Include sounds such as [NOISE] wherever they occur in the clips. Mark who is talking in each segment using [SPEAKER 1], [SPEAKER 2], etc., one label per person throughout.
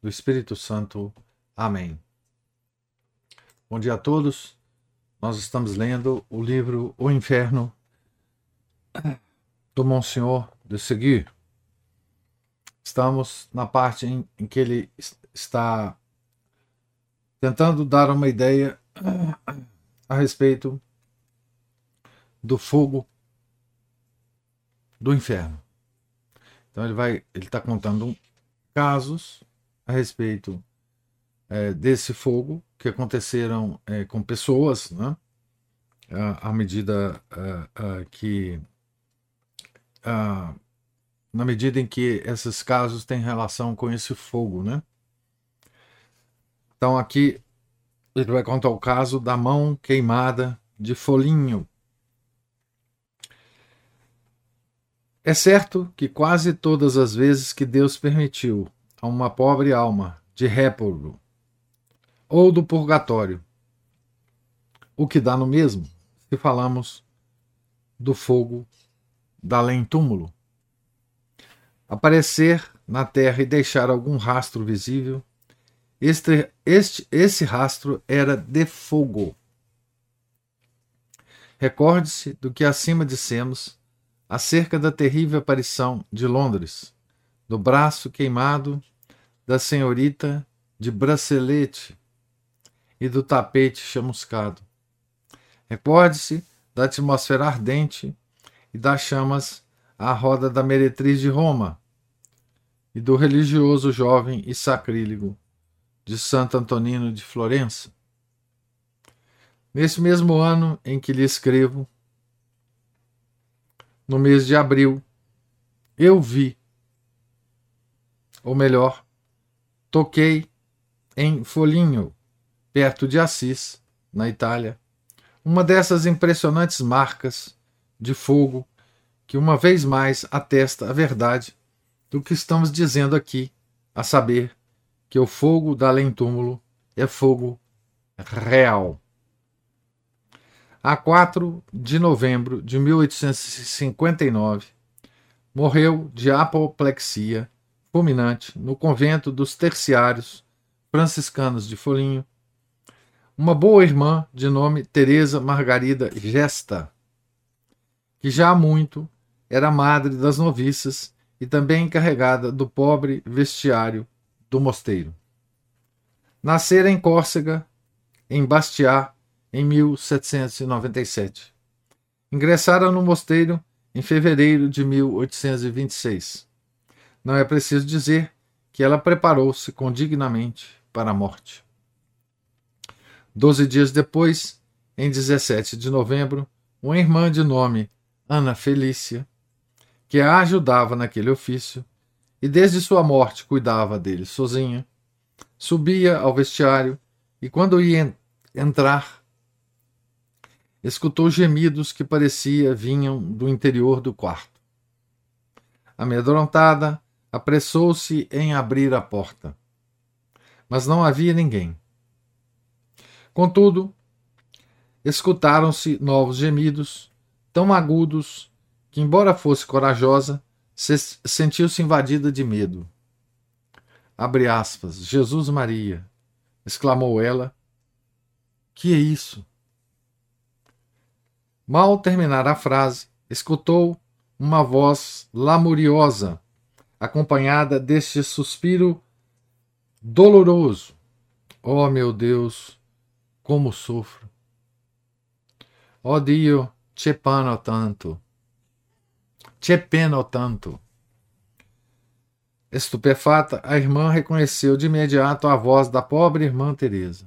[SPEAKER 1] do Espírito Santo. Amém. Bom dia a todos. Nós estamos lendo o livro O Inferno do Monsenhor de Seguir. Estamos na parte em, em que ele está tentando dar uma ideia a respeito do fogo do inferno. Então ele vai, ele está contando casos a respeito é, desse fogo que aconteceram é, com pessoas, né? à, medida que na medida em que esses casos têm relação com esse fogo, né? Então aqui ele vai contar o caso da mão queimada de Folinho. É certo que quase todas as vezes que Deus permitiu a uma pobre alma de réprobo ou do purgatório. O que dá no mesmo se falamos do fogo da além-túmulo. Aparecer na terra e deixar algum rastro visível, este, este, esse rastro era de fogo. Recorde-se do que acima dissemos acerca da terrível aparição de Londres, do braço queimado da senhorita de bracelete e do tapete chamuscado. Recorde-se da atmosfera ardente e das chamas à roda da meretriz de Roma e do religioso jovem e sacrílego de Santo Antonino de Florença. Nesse mesmo ano em que lhe escrevo, no mês de abril, eu vi, ou melhor, Toquei em Foligno, perto de Assis, na Itália, uma dessas impressionantes marcas de fogo que uma vez mais atesta a verdade do que estamos dizendo aqui, a saber que o fogo da além-túmulo é fogo real. A 4 de novembro de 1859, morreu de apoplexia fulminante no convento dos terciários franciscanos de Folinho, uma boa irmã de nome Teresa Margarida Gesta, que já há muito era madre das noviças e também encarregada do pobre vestiário do mosteiro. Nascera em Córcega, em Bastiat, em 1797. Ingressara no mosteiro em fevereiro de 1826. Não é preciso dizer que ela preparou-se condignamente para a morte. Doze dias depois, em 17 de novembro, uma irmã de nome Ana Felícia, que a ajudava naquele ofício e desde sua morte cuidava dele sozinha, subia ao vestiário e, quando ia entrar, escutou gemidos que parecia vinham do interior do quarto. Amedrontada, apressou-se em abrir a porta. Mas não havia ninguém. Contudo, escutaram-se novos gemidos, tão agudos que, embora fosse corajosa, se sentiu-se invadida de medo. Abre aspas, Jesus Maria, exclamou ela. Que é isso? Mal terminar a frase, escutou uma voz lamuriosa acompanhada deste suspiro doloroso. Oh meu Deus, como sofro. Oh Dio, te pano tanto. Te peno tanto. Estupefata, a irmã reconheceu de imediato a voz da pobre irmã Teresa.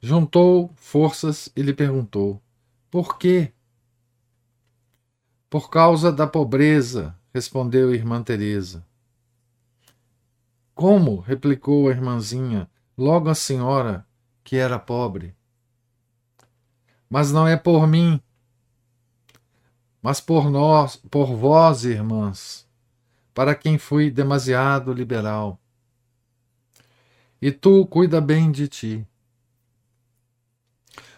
[SPEAKER 1] Juntou forças e lhe perguntou: Por quê? Por causa da pobreza, respondeu irmã Teresa. Como? replicou a irmãzinha, logo a senhora, que era pobre. Mas não é por mim, mas por nós, por vós, irmãs, para quem fui demasiado liberal. E tu cuida bem de ti.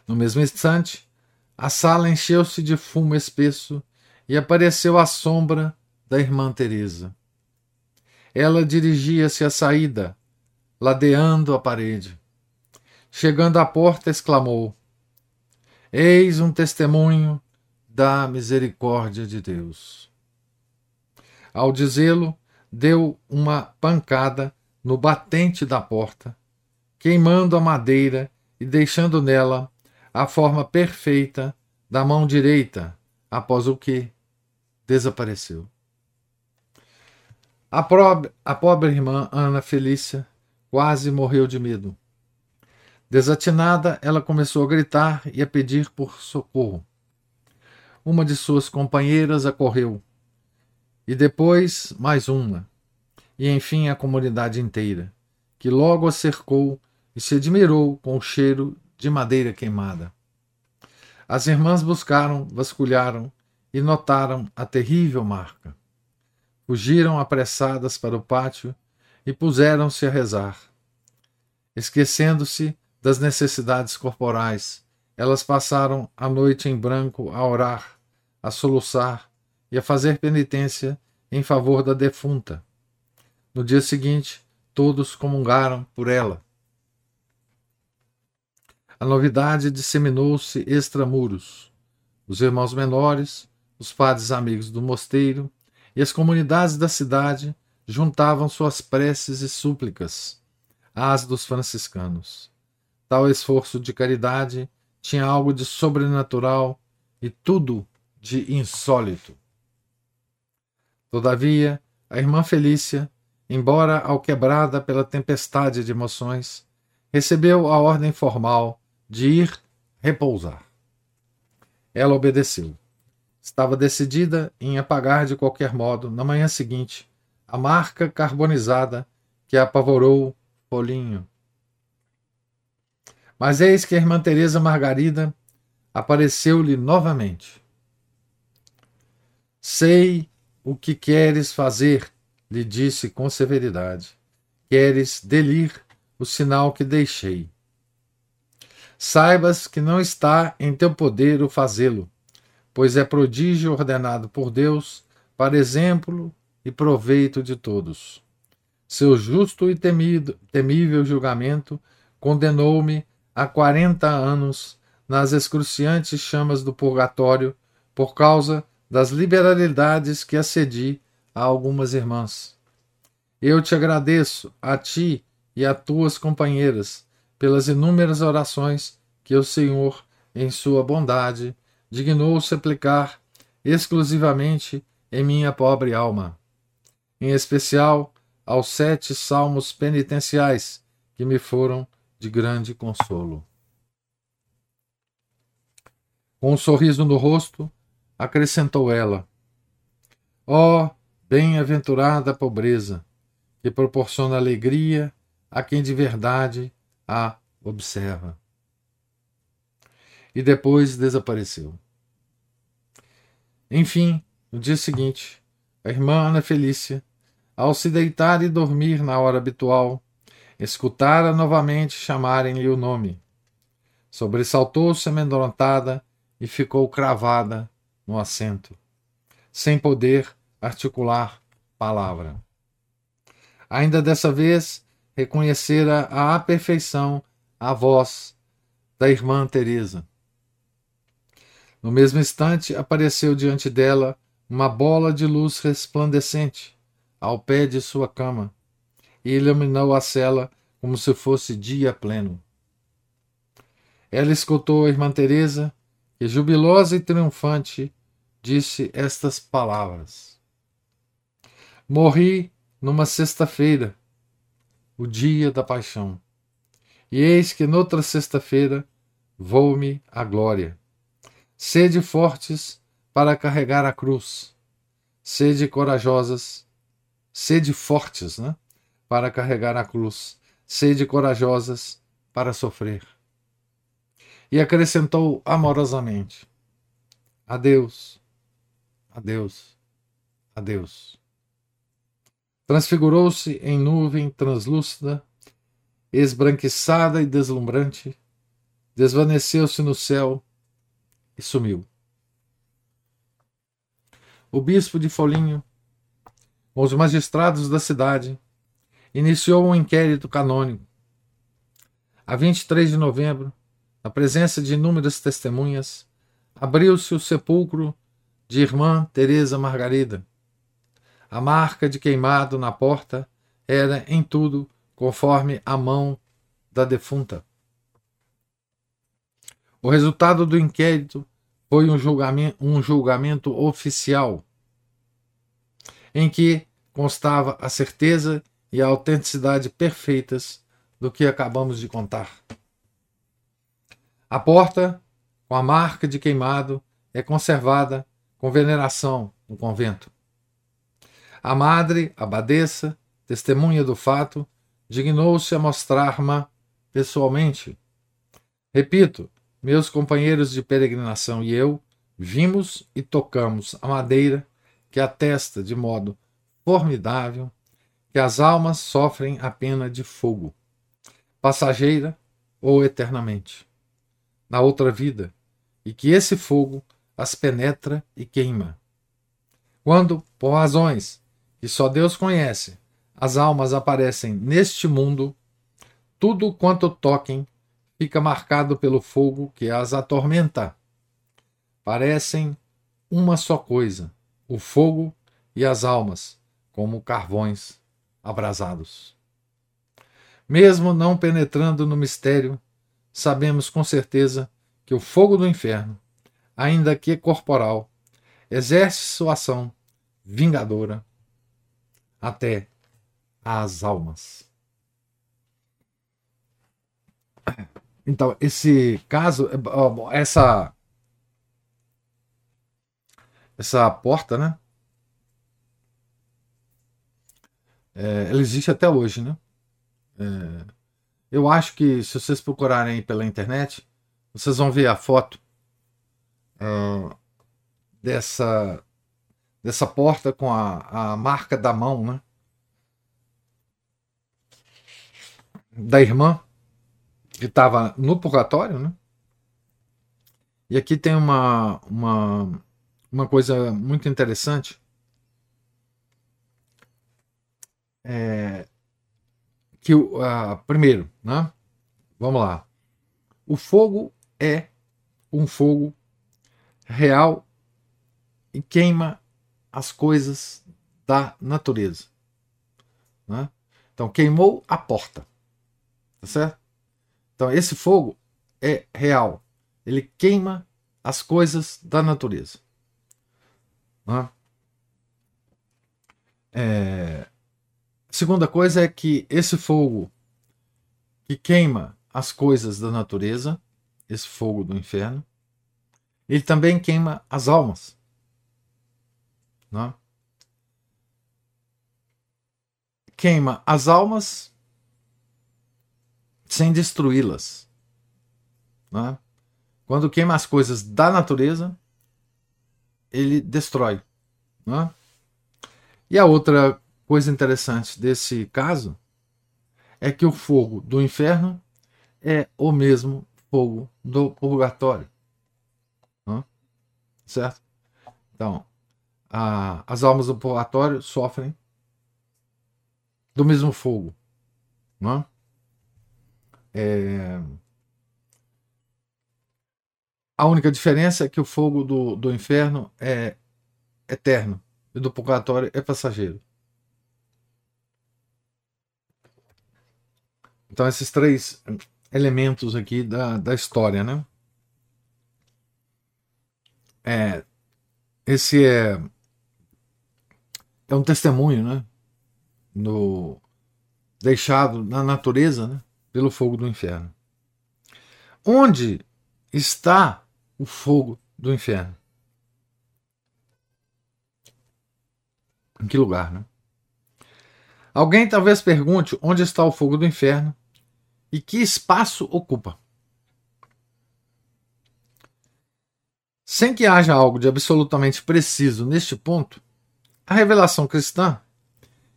[SPEAKER 1] No mesmo instante, a sala encheu-se de fumo espesso e apareceu a sombra da irmã Teresa. Ela dirigia-se à saída, ladeando a parede. Chegando à porta, exclamou: Eis um testemunho da misericórdia de Deus. Ao dizê-lo, deu uma pancada no batente da porta, queimando a madeira e deixando nela a forma perfeita da mão direita, após o que desapareceu. A pobre, a pobre irmã Ana Felícia quase morreu de medo. Desatinada, ela começou a gritar e a pedir por socorro. Uma de suas companheiras acorreu, e depois mais uma, e enfim a comunidade inteira, que logo a cercou e se admirou com o cheiro de madeira queimada. As irmãs buscaram, vasculharam e notaram a terrível marca. Fugiram apressadas para o pátio e puseram-se a rezar. Esquecendo-se das necessidades corporais, elas passaram a noite em branco a orar, a soluçar e a fazer penitência em favor da defunta. No dia seguinte, todos comungaram por ela. A novidade disseminou-se extramuros. Os irmãos menores, os padres amigos do mosteiro e as comunidades da cidade juntavam suas preces e súplicas às dos franciscanos. Tal esforço de caridade tinha algo de sobrenatural e tudo de insólito. Todavia, a irmã Felícia, embora alquebrada pela tempestade de emoções, recebeu a ordem formal de ir repousar. Ela obedeceu. Estava decidida em apagar de qualquer modo, na manhã seguinte, a marca carbonizada que apavorou Polinho. Mas eis que a irmã Teresa Margarida apareceu-lhe novamente. Sei o que queres fazer, lhe disse com severidade. Queres delir o sinal que deixei. Saibas que não está em teu poder o fazê-lo, pois é prodígio ordenado por Deus para exemplo e proveito de todos. Seu justo e temido, temível julgamento condenou-me a quarenta anos nas excruciantes chamas do purgatório por causa das liberalidades que acedi a algumas irmãs. Eu te agradeço, a ti e a tuas companheiras, pelas inúmeras orações que o Senhor, em sua bondade, dignou-se aplicar exclusivamente em minha pobre alma, em especial aos sete salmos penitenciais que me foram de grande consolo. Com um sorriso no rosto, acrescentou ela: Ó oh, bem-aventurada pobreza, que proporciona alegria a quem de verdade a observa e depois desapareceu. Enfim, no dia seguinte, a irmã Ana Felícia, ao se deitar e dormir na hora habitual, escutara novamente chamarem-lhe o nome. Sobressaltou-se amedrontada e ficou cravada no assento, sem poder articular palavra. Ainda dessa vez reconhecera à perfeição a voz da irmã Teresa. No mesmo instante, apareceu diante dela uma bola de luz resplandecente ao pé de sua cama e iluminou a cela como se fosse dia pleno. Ela escutou a irmã Teresa, que jubilosa e triunfante disse estas palavras: Morri numa sexta-feira, o dia da paixão. E eis que noutra sexta-feira vou-me à glória. Sede fortes para carregar a cruz. Sede corajosas, sede fortes, né? para carregar a cruz, sede corajosas para sofrer. E acrescentou amorosamente: Adeus, adeus, adeus. Transfigurou-se em nuvem translúcida, esbranquiçada e deslumbrante, desvaneceu-se no céu e sumiu. O bispo de Folinho, com os magistrados da cidade, iniciou um inquérito canônico. A 23 de novembro, na presença de inúmeras testemunhas, abriu-se o sepulcro de irmã Teresa Margarida. A marca de queimado na porta era em tudo conforme a mão da defunta. O resultado do inquérito foi um julgamento, um julgamento oficial, em que constava a certeza e a autenticidade perfeitas do que acabamos de contar. A porta, com a marca de queimado, é conservada com veneração no convento. A madre, abadesa, testemunha do fato, dignou-se a mostrar-me pessoalmente. Repito, meus companheiros de peregrinação e eu vimos e tocamos a madeira que atesta de modo formidável que as almas sofrem a pena de fogo, passageira ou eternamente, na outra vida, e que esse fogo as penetra e queima. Quando, por razões que só Deus conhece, as almas aparecem neste mundo, tudo quanto toquem fica marcado pelo fogo que as atormenta. Parecem uma só coisa, o fogo e as almas, como carvões abrasados. Mesmo não penetrando no mistério, sabemos com certeza que o fogo do inferno, ainda que corporal, exerce sua ação vingadora até as almas. Então, esse caso, essa essa porta, né? É, ela existe até hoje, né? É, eu acho que se vocês procurarem pela internet, vocês vão ver a foto uh, dessa dessa porta com a, a marca da mão, né? Da irmã que estava no purgatório, né? E aqui tem uma, uma, uma coisa muito interessante é, que uh, primeiro, né? Vamos lá. O fogo é um fogo real e queima as coisas da natureza. Né? Então queimou a porta, tá certo? Então esse fogo é real. Ele queima as coisas da natureza. Né? É, Segunda coisa é que esse fogo que queima as coisas da natureza, esse fogo do inferno, ele também queima as almas. Não? É? Queima as almas sem destruí-las. É? Quando queima as coisas da natureza, ele destrói. É? E a outra coisa interessante desse caso é que o fogo do inferno é o mesmo fogo do purgatório. Certo? Então, a, as almas do purgatório sofrem do mesmo fogo. Não? É... A única diferença é que o fogo do, do inferno é eterno e do purgatório é passageiro. Então, esses três elementos aqui da, da história, né? É, esse é, é um testemunho, né? No, deixado na natureza, né? Pelo fogo do inferno. Onde está o fogo do inferno? Em que lugar, né? Alguém talvez pergunte onde está o fogo do inferno e que espaço ocupa. Sem que haja algo de absolutamente preciso neste ponto, a revelação cristã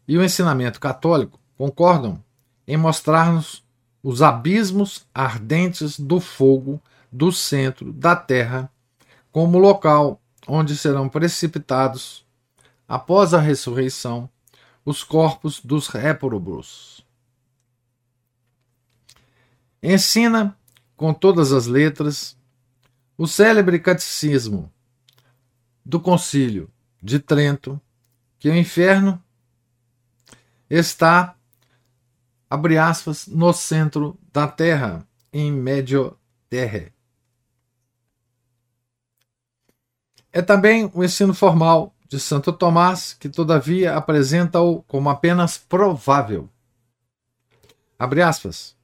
[SPEAKER 1] e o ensinamento católico concordam em mostrar-nos os abismos ardentes do fogo do centro da terra como local onde serão precipitados, após a ressurreição, os corpos dos réprobos. Ensina, com todas as letras, o célebre catecismo do Concílio de Trento, que o inferno está, abre aspas, no centro da terra, em medio terra. É também o ensino formal de Santo Tomás, que todavia apresenta-o como apenas provável. Abre aspas.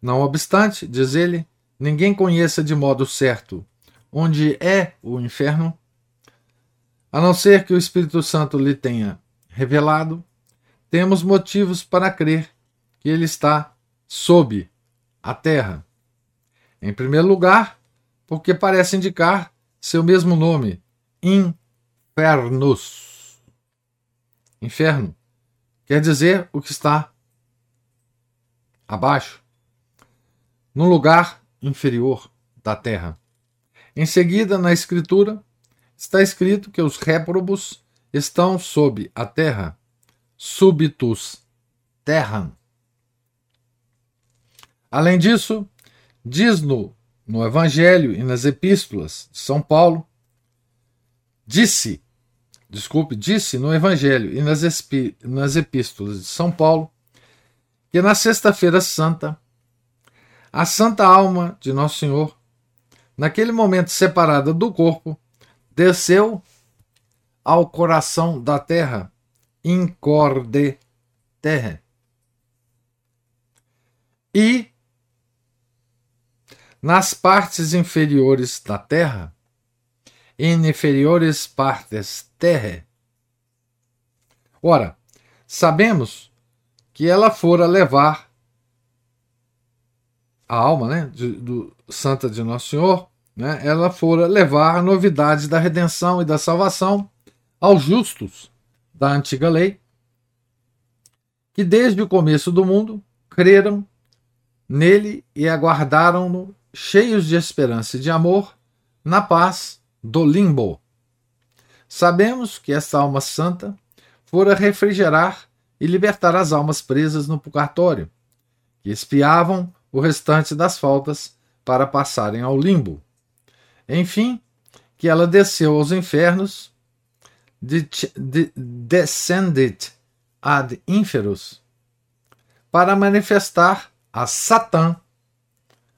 [SPEAKER 1] Não obstante, diz ele, ninguém conheça de modo certo onde é o inferno, a não ser que o Espírito Santo lhe tenha revelado, temos motivos para crer que ele está sob a terra. Em primeiro lugar, porque parece indicar seu mesmo nome, Infernus. Inferno quer dizer o que está abaixo, no lugar inferior da terra. Em seguida, na Escritura, está escrito que os réprobos estão sob a terra, súbitus terram. Além disso, diz-no no Evangelho e nas Epístolas de São Paulo, disse, desculpe, disse no Evangelho e nas, nas Epístolas de São Paulo, que na Sexta-feira Santa, a Santa Alma de Nosso Senhor, naquele momento separada do corpo, desceu ao coração da terra, incorde terra. E nas partes inferiores da terra, em inferiores partes terra. Ora, sabemos que ela fora levar a alma né, de, do Santa de Nosso Senhor, né, ela fora levar a novidade da redenção e da salvação aos justos da antiga lei, que desde o começo do mundo creram nele e aguardaram-no cheios de esperança e de amor, na paz do limbo. Sabemos que esta alma santa fora refrigerar e libertar as almas presas no purgatório, que espiavam o restante das faltas para passarem ao limbo. Enfim, que ela desceu aos infernos, de, de, descended ad inferos, para manifestar a Satã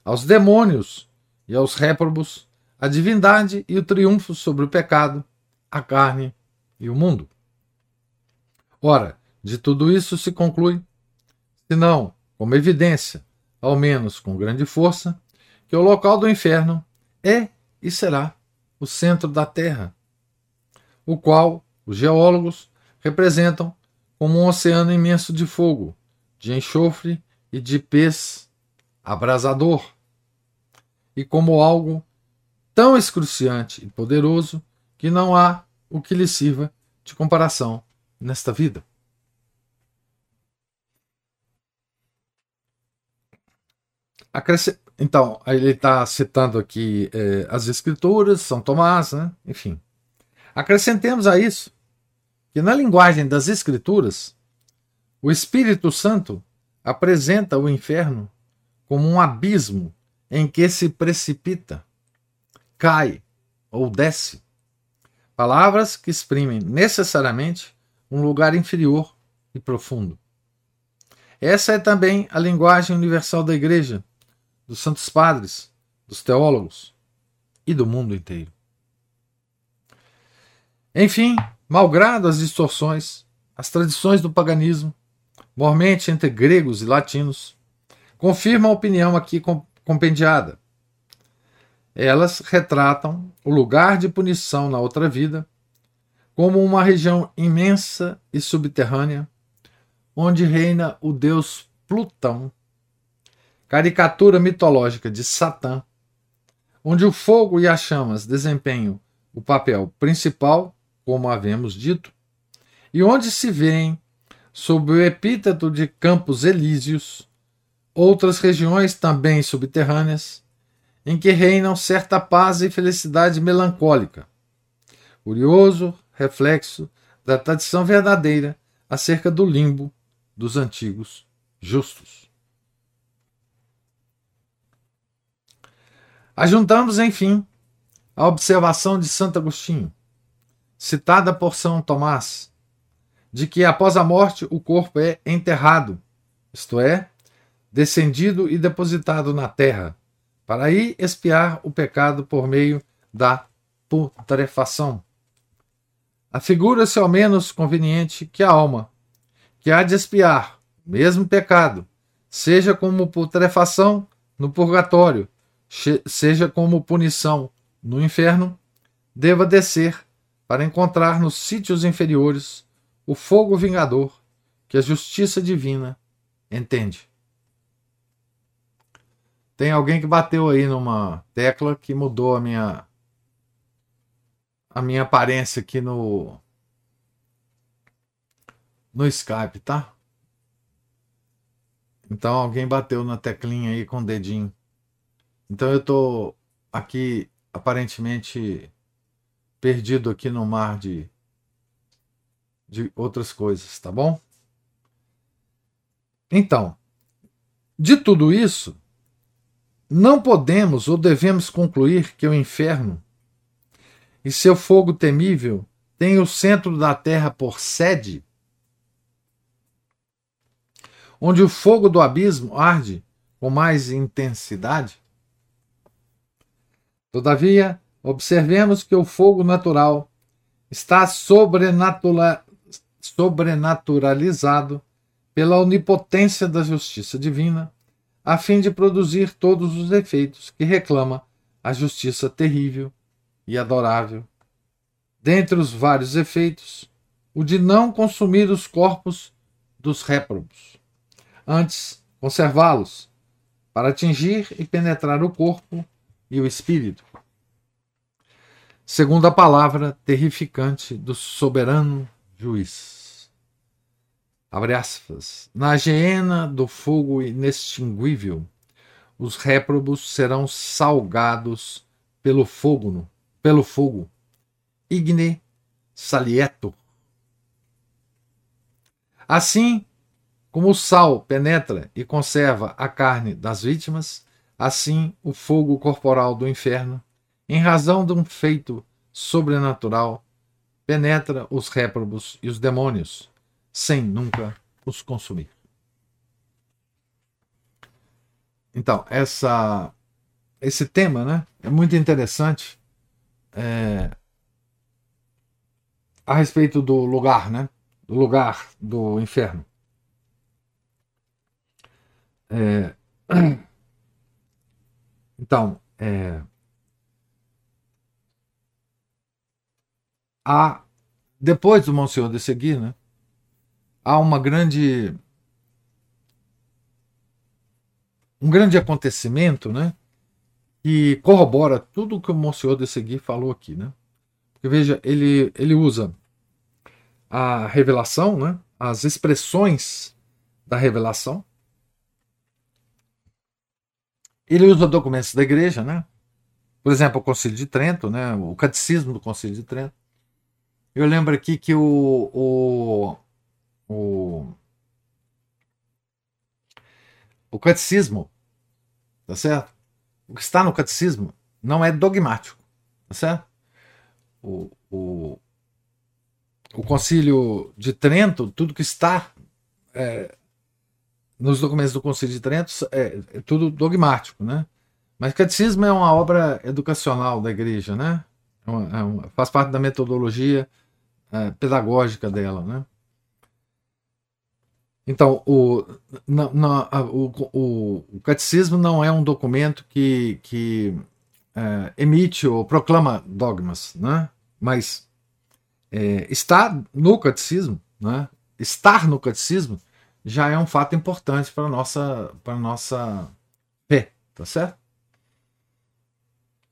[SPEAKER 1] aos demônios e aos réprobos a divindade e o triunfo sobre o pecado, a carne e o mundo. Ora, de tudo isso se conclui, se não como evidência, ao menos com grande força, que o local do inferno é e será o centro da Terra, o qual os geólogos representam como um oceano imenso de fogo, de enxofre e de pez abrasador e como algo tão excruciante e poderoso que não há o que lhe sirva de comparação nesta vida. Então, ele está citando aqui eh, as Escrituras, São Tomás, né? enfim. Acrescentemos a isso que, na linguagem das Escrituras, o Espírito Santo apresenta o inferno como um abismo em que se precipita, cai ou desce. Palavras que exprimem necessariamente um lugar inferior e profundo. Essa é também a linguagem universal da Igreja, dos Santos Padres, dos teólogos e do mundo inteiro. Enfim, malgrado as distorções, as tradições do paganismo, mormente entre gregos e latinos, confirmam a opinião aqui compendiada. Elas retratam o lugar de punição na outra vida como uma região imensa e subterrânea, onde reina o deus Plutão, caricatura mitológica de Satã, onde o fogo e as chamas desempenham o papel principal, como havemos dito, e onde se vêem, sob o epíteto de Campos Elíseos, outras regiões também subterrâneas, em que reinam certa paz e felicidade melancólica. Curioso reflexo da tradição verdadeira acerca do limbo dos antigos justos. Ajuntamos, enfim, a observação de Santo Agostinho, citada por São Tomás, de que após a morte o corpo é enterrado, isto é, descendido e depositado na terra, para aí expiar o pecado por meio da putrefação. Afigura-se ao menos conveniente que a alma, que há de expiar o mesmo pecado, seja como putrefação no purgatório, seja como punição no inferno, deva descer para encontrar nos sítios inferiores o fogo vingador que a justiça divina entende. Tem alguém que bateu aí numa tecla que mudou a minha a minha aparência aqui no no Skype, tá? Então alguém bateu na teclinha aí com o dedinho. Então eu tô aqui aparentemente perdido aqui no mar de de outras coisas, tá bom? Então, de tudo isso, não podemos ou devemos concluir que o inferno e seu fogo temível têm o centro da terra por sede, onde o fogo do abismo arde com mais intensidade? Todavia, observemos que o fogo natural está sobrenatura sobrenaturalizado pela onipotência da justiça divina, a fim de produzir todos os efeitos que reclama a justiça terrível e adorável. Dentre os vários efeitos, o de não consumir os corpos dos réprobos, antes conservá-los, para atingir e penetrar o corpo e o espírito. Segundo a palavra terrificante do soberano juiz. Abre aspas. Na geena do fogo inextinguível, os réprobos serão salgados pelo fogo, pelo fogo. Igne salieto. Assim como o sal penetra e conserva a carne das vítimas, assim o fogo corporal do inferno, em razão de um feito sobrenatural, penetra os réprobos e os demônios, sem nunca os consumir. Então, essa, esse tema né, é muito interessante é, a respeito do lugar, né, do lugar do inferno. É, [CLEARS THROAT] então, é, há, depois do Monsenhor de seguir, né, há uma grande um grande acontecimento, né, que corrobora tudo o que o Monsenhor de seguir falou aqui, né? Porque veja, ele ele usa a revelação, né, as expressões da revelação. Ele usa documentos da igreja, né? Por exemplo, o Concílio de Trento, né, o Catecismo do Concílio de Trento eu lembro aqui que o, o, o, o catecismo, tá certo? O que está no catecismo não é dogmático, tá certo? O, o, o concílio de Trento, tudo que está é, nos documentos do concílio de Trento é, é tudo dogmático, né? Mas catecismo é uma obra educacional da igreja, né? É uma, é uma, faz parte da metodologia é, pedagógica dela, né? Então, o, na, na, o, o, catecismo não é um documento que, que é, emite ou proclama dogmas, né? mas é, está no catecismo, né? estar no catecismo, já é um fato importante para nossa para nossa fé, tá certo?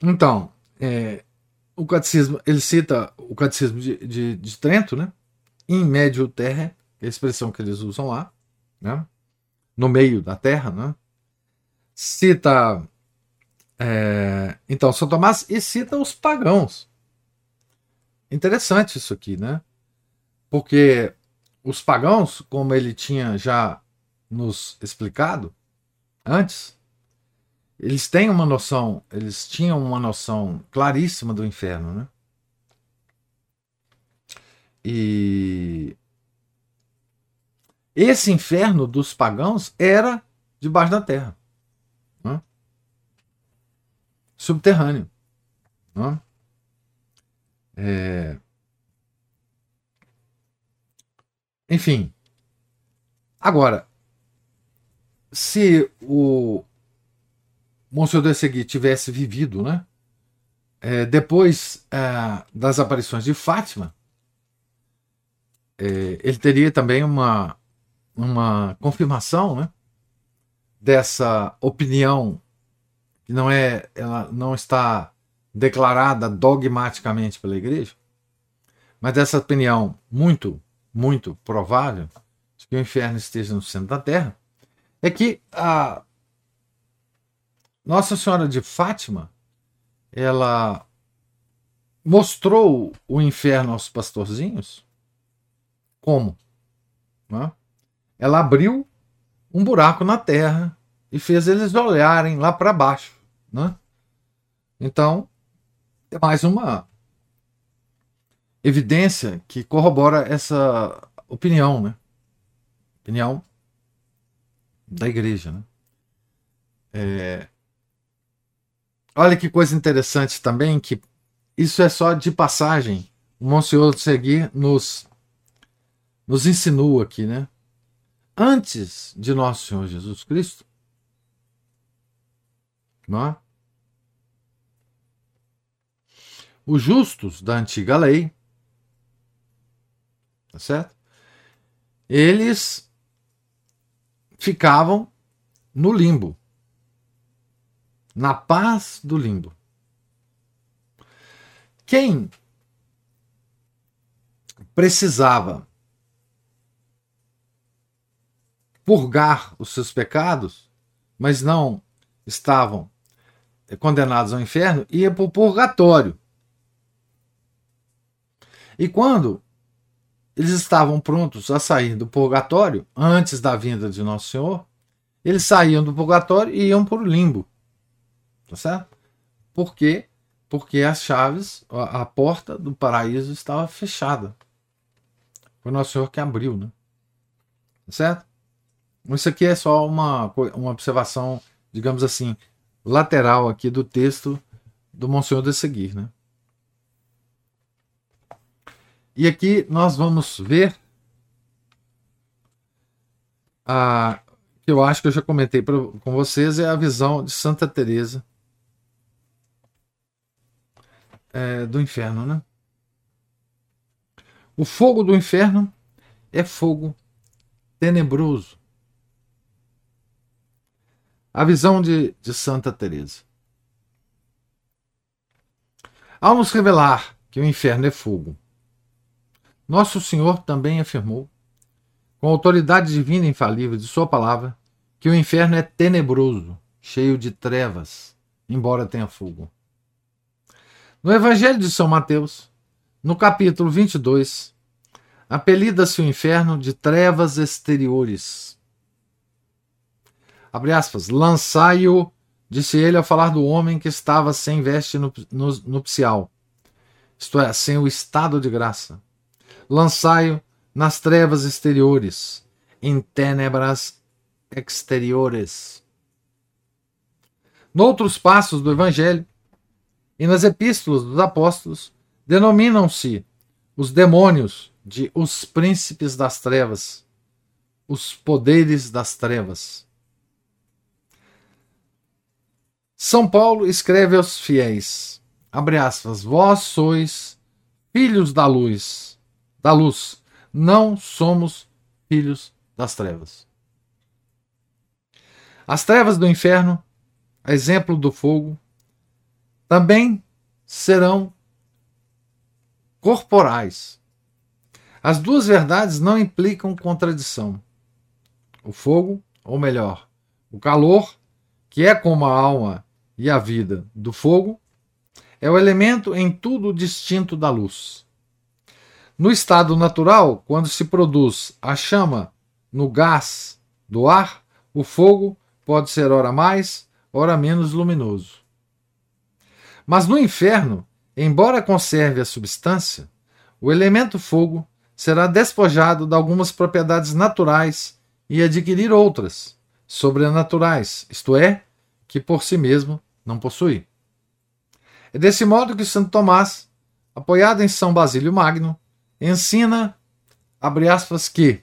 [SPEAKER 1] Então, é, o catecismo ele cita o catecismo de, de, de Trento, né? Em médio terra, a expressão que eles usam lá, né? No meio da terra, né? Cita é, então São Tomás e cita os pagãos. Interessante isso aqui, né? Porque os pagãos, como ele tinha já nos explicado antes, eles têm uma noção, eles tinham uma noção claríssima do inferno, né? E esse inferno dos pagãos era debaixo da terra, né? subterrâneo. Né? É... Enfim. Agora, se o Monsenhor de Segui tivesse vivido, né? É, depois é, das aparições de Fátima, é, ele teria também uma, uma confirmação né, dessa opinião que não é, ela não está declarada dogmaticamente pela igreja, mas dessa opinião muito muito provável de que o inferno esteja no centro da terra, é que a Nossa Senhora de Fátima ela mostrou o inferno aos pastorzinhos como? Né? Ela abriu um buraco na terra e fez eles olharem lá para baixo. Né? Então, é mais uma evidência que corrobora essa opinião, né? Opinião da igreja, né? É... Olha que coisa interessante também, que isso é só de passagem. O Monsenhor Seguir nos, nos ensinou aqui, né? Antes de nosso Senhor Jesus Cristo, não é? os justos da antiga lei Tá certo? Eles ficavam no limbo. Na paz do limbo. Quem precisava purgar os seus pecados, mas não estavam condenados ao inferno, ia para o purgatório. E quando eles estavam prontos a sair do purgatório antes da vinda de Nosso Senhor, eles saíam do purgatório e iam para o limbo. Tá certo? Por quê? Porque as chaves, a, a porta do paraíso estava fechada. Foi Nosso Senhor que abriu, né? Tá certo? Isso aqui é só uma, uma observação, digamos assim, lateral aqui do texto do Monsenhor de Seguir, né? E aqui nós vamos ver a que eu acho que eu já comentei pra, com vocês é a visão de Santa Teresa é, do inferno, né? O fogo do inferno é fogo tenebroso. A visão de, de Santa Teresa. Ao nos revelar que o inferno é fogo nosso Senhor também afirmou, com autoridade divina infalível de Sua palavra, que o inferno é tenebroso, cheio de trevas, embora tenha fogo. No Evangelho de São Mateus, no capítulo 22, apelida-se o inferno de trevas exteriores. Abre aspas, lançai-o, disse ele ao falar do homem que estava sem veste nupcial, isto é, sem o estado de graça lançai-o nas trevas exteriores, em tenebras exteriores. Noutros passos do Evangelho e nas epístolas dos apóstolos, denominam-se os demônios de os príncipes das trevas, os poderes das trevas. São Paulo escreve aos fiéis, abre aspas, vós sois filhos da luz, da luz. Não somos filhos das trevas. As trevas do inferno, a exemplo do fogo, também serão corporais. As duas verdades não implicam contradição. O fogo, ou melhor, o calor, que é como a alma e a vida do fogo, é o elemento em tudo distinto da luz. No estado natural, quando se produz a chama no gás do ar, o fogo pode ser ora mais, ora menos luminoso. Mas no inferno, embora conserve a substância, o elemento fogo será despojado de algumas propriedades naturais e adquirir outras, sobrenaturais, isto é, que por si mesmo não possui. É desse modo que Santo Tomás, apoiado em São Basílio Magno, ensina, abre aspas, que,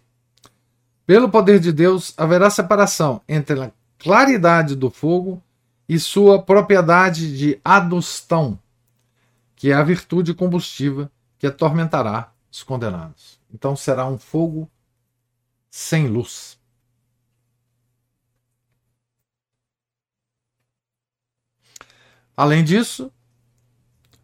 [SPEAKER 1] pelo poder de Deus, haverá separação entre a claridade do fogo e sua propriedade de adustão, que é a virtude combustiva que atormentará os condenados. Então será um fogo sem luz. Além disso,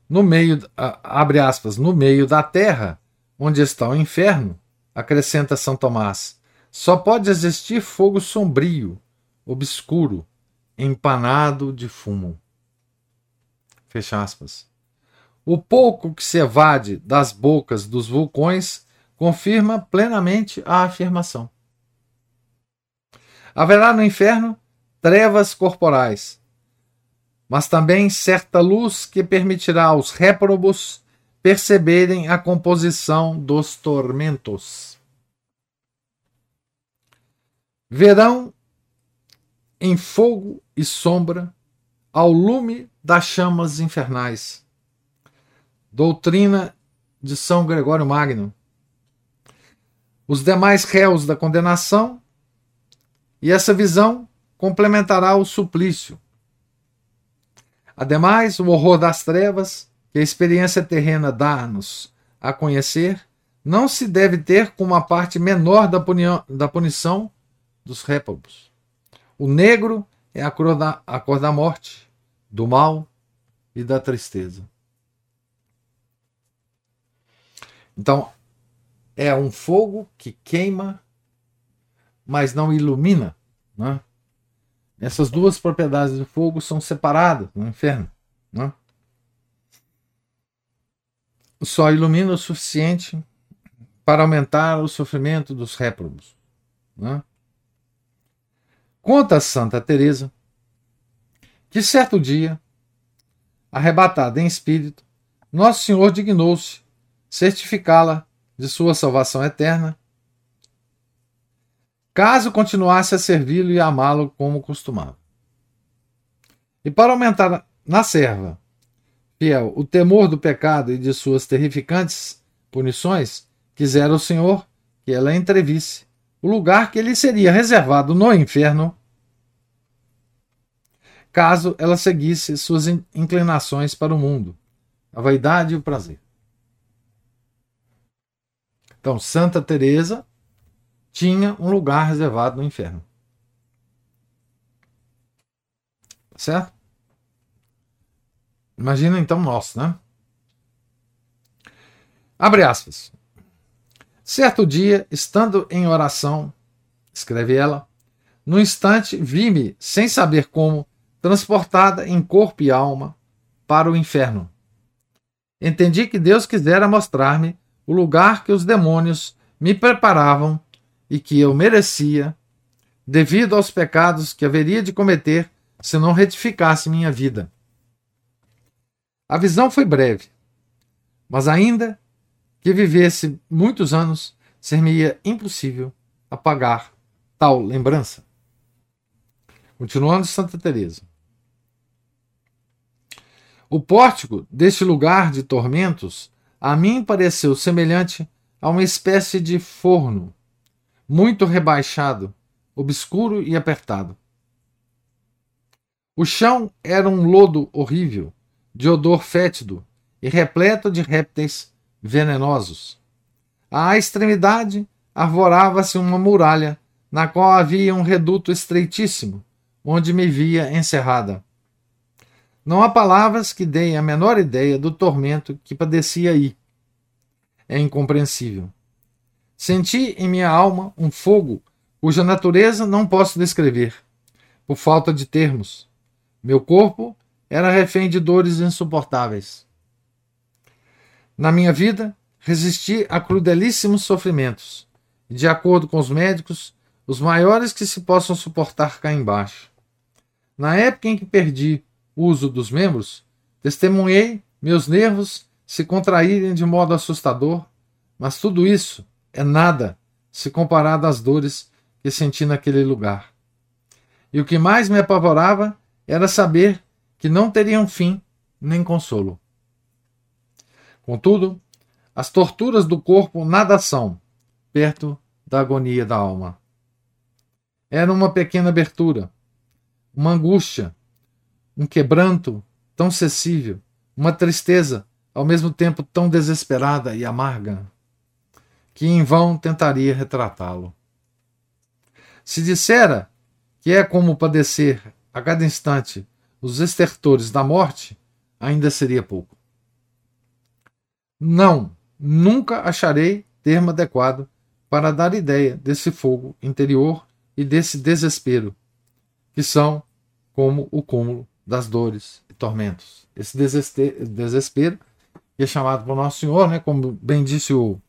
[SPEAKER 1] no meio, abre aspas, no meio da terra, onde está o inferno, acrescenta São Tomás, só pode existir fogo sombrio, obscuro, empanado de fumo. Fecha aspas. O pouco que se evade das bocas dos vulcões confirma plenamente a afirmação. Haverá no inferno trevas corporais, mas também certa luz que permitirá aos réprobos perceberem a composição dos tormentos. Verão em fogo e sombra ao lume das chamas infernais. Doutrina de São Gregório Magno. Os demais réus da condenação, e essa visão complementará o suplício. Ademais, o horror das trevas, que a experiência terrena dá-nos a conhecer, não se deve ter como a parte menor da, da punição dos réprobos. O negro é a cor, da, a cor da morte, do mal e da tristeza. Então, é um fogo que queima, mas não ilumina. Né? Essas duas propriedades do fogo são separadas no inferno. Né? Só ilumina o suficiente para aumentar o sofrimento dos réprobos. Né? Conta Santa Teresa que certo dia, arrebatada em espírito, Nosso Senhor dignou-se certificá-la de sua salvação eterna, caso continuasse a servi-lo e amá-lo como costumava. E para aumentar na serva fiel o temor do pecado e de suas terrificantes punições, quisera o Senhor que ela entrevisse o lugar que lhe seria reservado no inferno, caso ela seguisse suas inclinações para o mundo, a vaidade e o prazer. Então, Santa Teresa tinha um lugar reservado no inferno. Certo? Imagina então nós, né? Abre aspas. Certo dia, estando em oração, escreve ela, no instante vi-me, sem saber como, transportada em corpo e alma para o inferno. Entendi que Deus quisera mostrar-me o lugar que os demônios me preparavam e que eu merecia, devido aos pecados que haveria de cometer se não retificasse minha vida. A visão foi breve, mas ainda que vivesse muitos anos, ser-me-ia impossível apagar tal lembrança. Continuando Santa Teresa. O pórtico deste lugar de tormentos a mim pareceu semelhante a uma espécie de forno, muito rebaixado, obscuro e apertado. O chão era um lodo horrível, de odor fétido e repleto de répteis venenosos. À extremidade arvorava-se uma muralha, na qual havia um reduto estreitíssimo, onde me via encerrada. Não há palavras que deem a menor ideia do tormento que padecia aí. É incompreensível. Senti em minha alma um fogo cuja natureza não posso descrever, por falta de termos. Meu corpo era refém de dores insuportáveis. Na minha vida, resisti a crudelíssimos sofrimentos, e, de acordo com os médicos, os maiores que se possam suportar cá embaixo. Na época em que perdi uso dos membros, testemunhei meus nervos se contraírem de modo assustador, mas tudo isso é nada se comparado às dores que senti naquele lugar. E o que mais me apavorava era saber que não teriam fim nem consolo. Contudo, as torturas do corpo nada são, perto da agonia da alma. Era uma pequena abertura, uma angústia, um quebranto tão sensível, uma tristeza ao mesmo tempo tão desesperada e amarga, que em vão tentaria retratá-lo. Se dissera que é como padecer a cada instante os estertores da morte, ainda seria pouco. Não, nunca acharei termo adequado para dar ideia desse fogo interior e desse desespero, que são como o cúmulo das dores e tormentos. Esse desespero que é chamado por Nosso Senhor, né, como bem disse o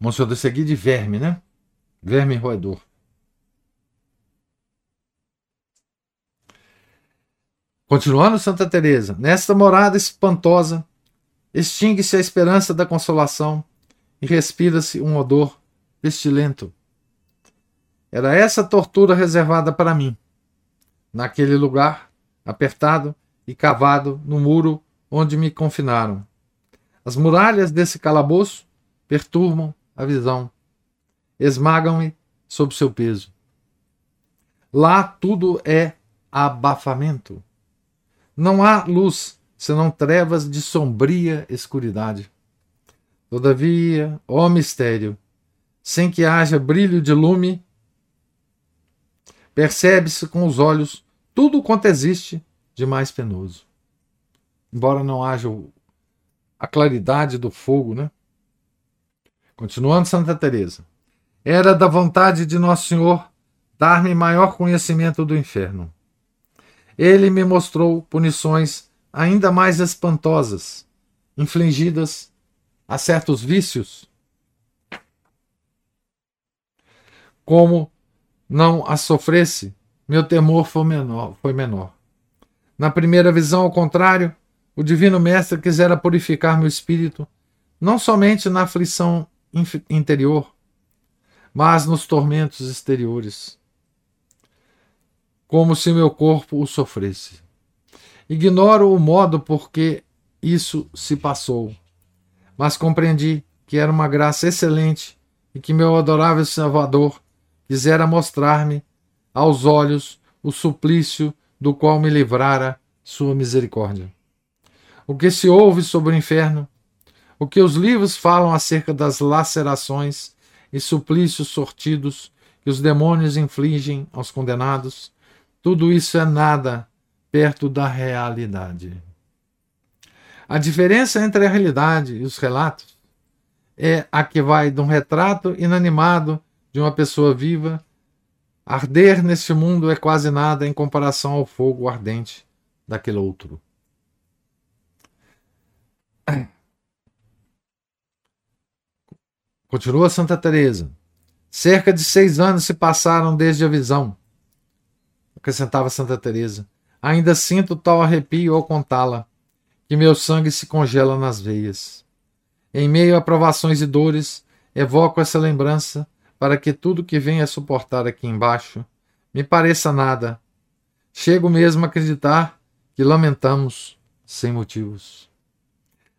[SPEAKER 1] Monsenhor de Segui, de verme, né? Verme roedor. Continuando Santa Teresa, nesta morada espantosa, extingue-se a esperança da consolação e respira-se um odor pestilento. Era essa tortura reservada para mim naquele lugar, apertado e cavado no muro onde me confinaram. As muralhas desse calabouço perturbam a visão, esmagam-me sob seu peso. Lá tudo é abafamento. Não há luz senão trevas de sombria escuridade. Todavia, ó mistério, sem que haja brilho de lume, Percebe-se com os olhos tudo quanto existe de mais penoso. Embora não haja a claridade do fogo, né? Continuando Santa Teresa. Era da vontade de Nosso Senhor dar-me maior conhecimento do inferno. Ele me mostrou punições ainda mais espantosas, infligidas a certos vícios, como não a sofresse, meu temor foi menor, foi menor. Na primeira visão, ao contrário, o Divino Mestre quisera purificar meu espírito, não somente na aflição interior, mas nos tormentos exteriores, como se meu corpo o sofresse. Ignoro o modo por que isso se passou, mas compreendi que era uma graça excelente e que meu adorável Salvador quisera mostrar-me aos olhos o suplício do qual me livrara sua misericórdia. O que se ouve sobre o inferno, o que os livros falam acerca das lacerações e suplícios sortidos que os demônios infligem aos condenados, tudo isso é nada perto da realidade. A diferença entre a realidade e os relatos é a que vai de um retrato inanimado de uma pessoa viva, arder neste mundo é quase nada em comparação ao fogo ardente daquele outro. Continua Santa Teresa. Cerca de seis anos se passaram desde a visão. Acrescentava Santa Teresa. Ainda sinto tal arrepio ao contá-la, que meu sangue se congela nas veias. Em meio a provações e dores, evoco essa lembrança para que tudo que venha suportar aqui embaixo me pareça nada. Chego mesmo a acreditar que lamentamos sem motivos.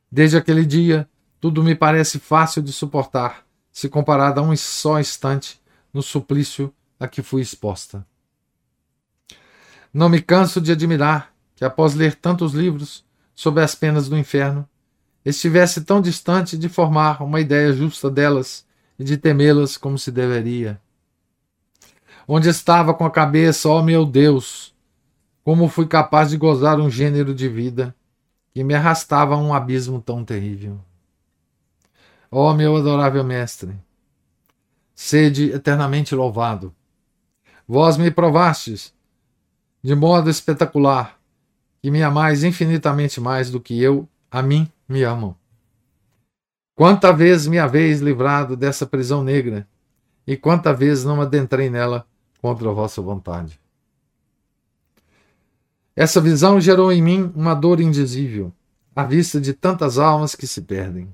[SPEAKER 1] Desde aquele dia, tudo me parece fácil de suportar, se comparado a um só instante no suplício a que fui exposta. Não me canso de admirar que, após ler tantos livros sobre as penas do inferno, estivesse tão distante de formar uma ideia justa delas e de temê-las como se deveria. Onde estava com a cabeça, ó oh meu Deus, como fui capaz de gozar um gênero de vida que me arrastava a um abismo tão terrível. Ó oh, meu adorável Mestre, sede eternamente louvado. Vós me provastes, de modo espetacular, que me amais infinitamente mais do que eu a mim me amam. Quanta vez me haveis livrado dessa prisão negra, e quanta vez não adentrei nela contra a vossa vontade. Essa visão gerou em mim uma dor indizível, à vista de tantas almas que se perdem.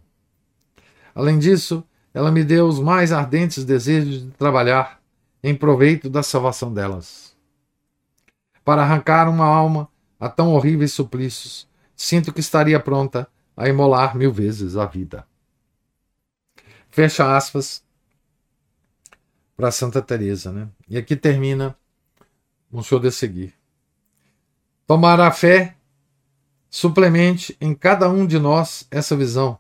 [SPEAKER 1] Além disso, ela me deu os mais ardentes desejos de trabalhar em proveito da salvação delas. Para arrancar uma alma a tão horríveis suplícios, sinto que estaria pronta a imolar mil vezes a vida. Fecha aspas para Santa Teresa, né? E aqui termina um show de seguir. Tomar a fé suplemente em cada um de nós essa visão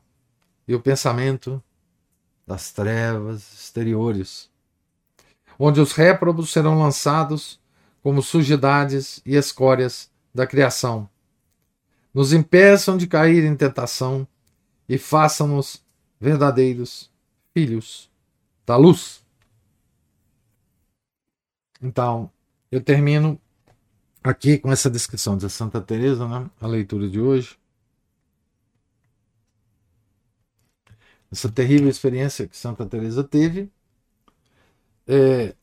[SPEAKER 1] e o pensamento das trevas exteriores, onde os réprobos serão lançados como sujidades e escórias da criação. Nos impeçam de cair em tentação e façam-nos verdadeiros filhos da luz. Então, eu termino aqui com essa descrição de Santa Teresa, né? A leitura de hoje. Essa terrível experiência que Santa Teresa teve, é,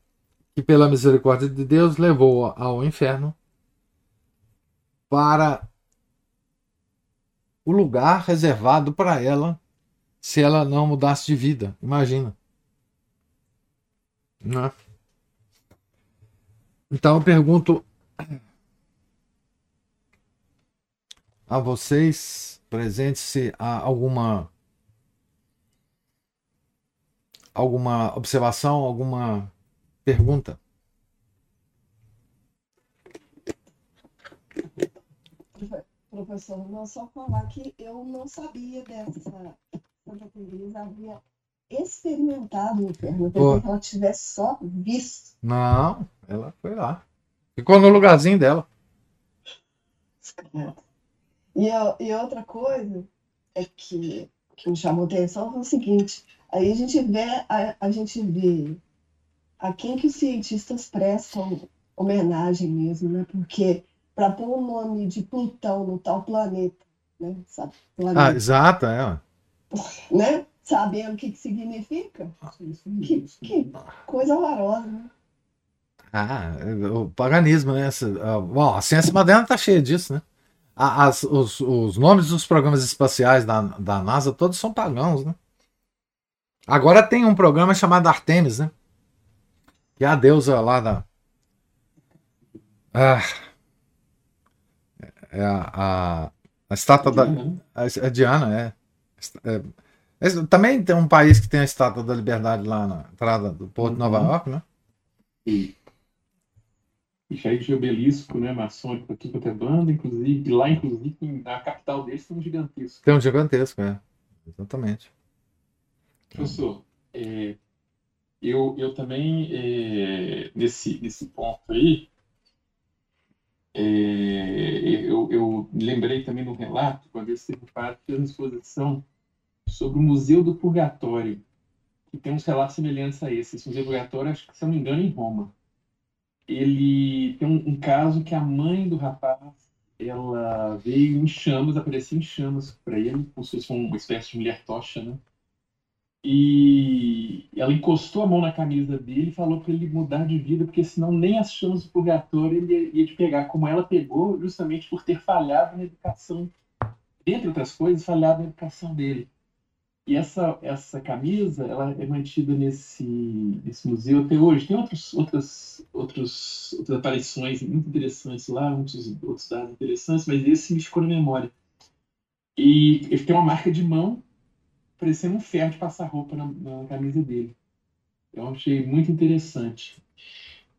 [SPEAKER 1] que pela misericórdia de Deus levou ao inferno para o lugar reservado para ela se ela não mudasse de vida. Imagina. Né? Então eu pergunto a vocês presentes se há alguma alguma observação, alguma pergunta.
[SPEAKER 2] Professor, não só falar que eu não sabia dessa Santa Teresa havia experimentado o inferno. Eu pensei que ela tivesse só visto.
[SPEAKER 1] Não, ela foi lá. Ficou no lugarzinho dela.
[SPEAKER 2] E, e outra coisa é que, que me chamou atenção foi o seguinte: aí a gente vê, a, a gente vê a quem que os cientistas prestam homenagem mesmo, né? Porque para pôr o nome de Plutão no tal planeta, né? Sabe? Planeta.
[SPEAKER 1] Ah, exato, é. [LAUGHS]
[SPEAKER 2] Né? Sabendo o que, que significa. Que, que coisa horrorosa, né?
[SPEAKER 1] Ah, o paganismo, né? Bom, a ciência moderna está cheia disso, né? As, os, os nomes dos programas espaciais da, da NASA todos são pagãos, né? Agora tem um programa chamado Artemis, né? Que é a deusa lá da. Ah, é a, a, a estátua da. A, a Diana, é. é. é. Também tem um país que tem a estátua da liberdade lá na entrada do Porto de Nova uhum. York, né?
[SPEAKER 3] E, e cheio de obelisco, né? Maçônico aqui com até banda, inclusive. Lá, inclusive, na capital deles tem um gigantesco.
[SPEAKER 1] Tem um gigantesco, é. Exatamente.
[SPEAKER 3] Professor, é, eu, eu também, é, nesse, nesse ponto aí, é, eu, eu lembrei também no relato, quando eu esteve parte, fez uma exposição sobre o Museu do Purgatório, que tem uns relatos semelhantes a esse. Esse Museu do Purgatório, acho que, se não me engano, em Roma. Ele tem um, um caso que a mãe do rapaz ela veio em chamas, apareceu em chamas para ele, como se fosse uma espécie de mulher tocha, né? E ela encostou a mão na camisa dele e falou para ele mudar de vida, porque senão nem as chances do purgatório ele ia, te pegar, como ela pegou, justamente por ter falhado na educação, entre outras coisas, falhado na educação dele. E essa, essa camisa ela é mantida nesse, nesse museu até hoje. Tem outros, outras, outros, outras aparições muito interessantes lá, muitos outros dados interessantes, mas esse me ficou na memória. E ele tem uma marca de mão parecendo um ferro de passar roupa na, na camisa dele. Eu achei muito interessante.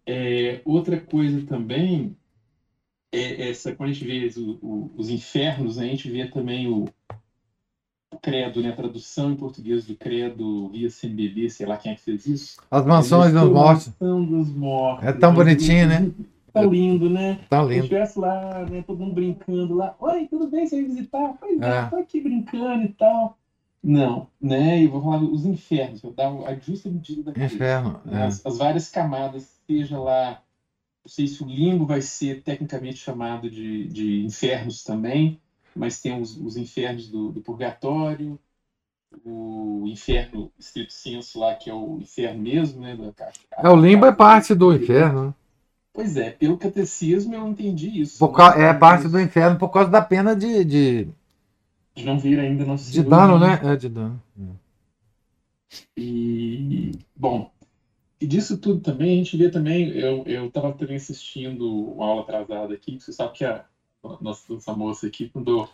[SPEAKER 3] É, outra coisa também é essa quando a gente vê o, o, os infernos, né, a gente vê também o, credo, né? A tradução em português do credo via CMBB, sei lá quem é que fez isso.
[SPEAKER 1] As mansões dos mortos.
[SPEAKER 3] Dos mortos.
[SPEAKER 1] É tão bonitinho, né?
[SPEAKER 3] Tá lindo, né?
[SPEAKER 1] Tá
[SPEAKER 3] Se
[SPEAKER 1] lindo.
[SPEAKER 3] estivesse lá, né, todo mundo brincando lá, oi, tudo bem, você veio visitar? Pois é,
[SPEAKER 1] É.
[SPEAKER 3] tô aqui brincando e tal. Não, né? Eu vou falar os infernos, vou dar a justa medida daquilo.
[SPEAKER 1] Inferno.
[SPEAKER 3] né,
[SPEAKER 1] é.
[SPEAKER 3] As, as várias camadas, seja lá, não sei se o limbo vai ser tecnicamente chamado de, de infernos também, mas tem os, os infernos do, do purgatório, o inferno estrito senso lá, que é o inferno mesmo, né? Da,
[SPEAKER 1] É, o limbo é parte do inferno. né?
[SPEAKER 3] Pois é, pelo catecismo eu entendi isso.
[SPEAKER 1] Por
[SPEAKER 3] né?
[SPEAKER 1] é parte do inferno por causa da pena de, de,
[SPEAKER 3] De não vir ainda nosso
[SPEAKER 1] de dano, né? É, de dano.
[SPEAKER 3] E, bom, e disso tudo também, a gente vê também, eu, eu tava também assistindo uma aula atrasada aqui, você sabe que a nossa, nossa moça aqui mandou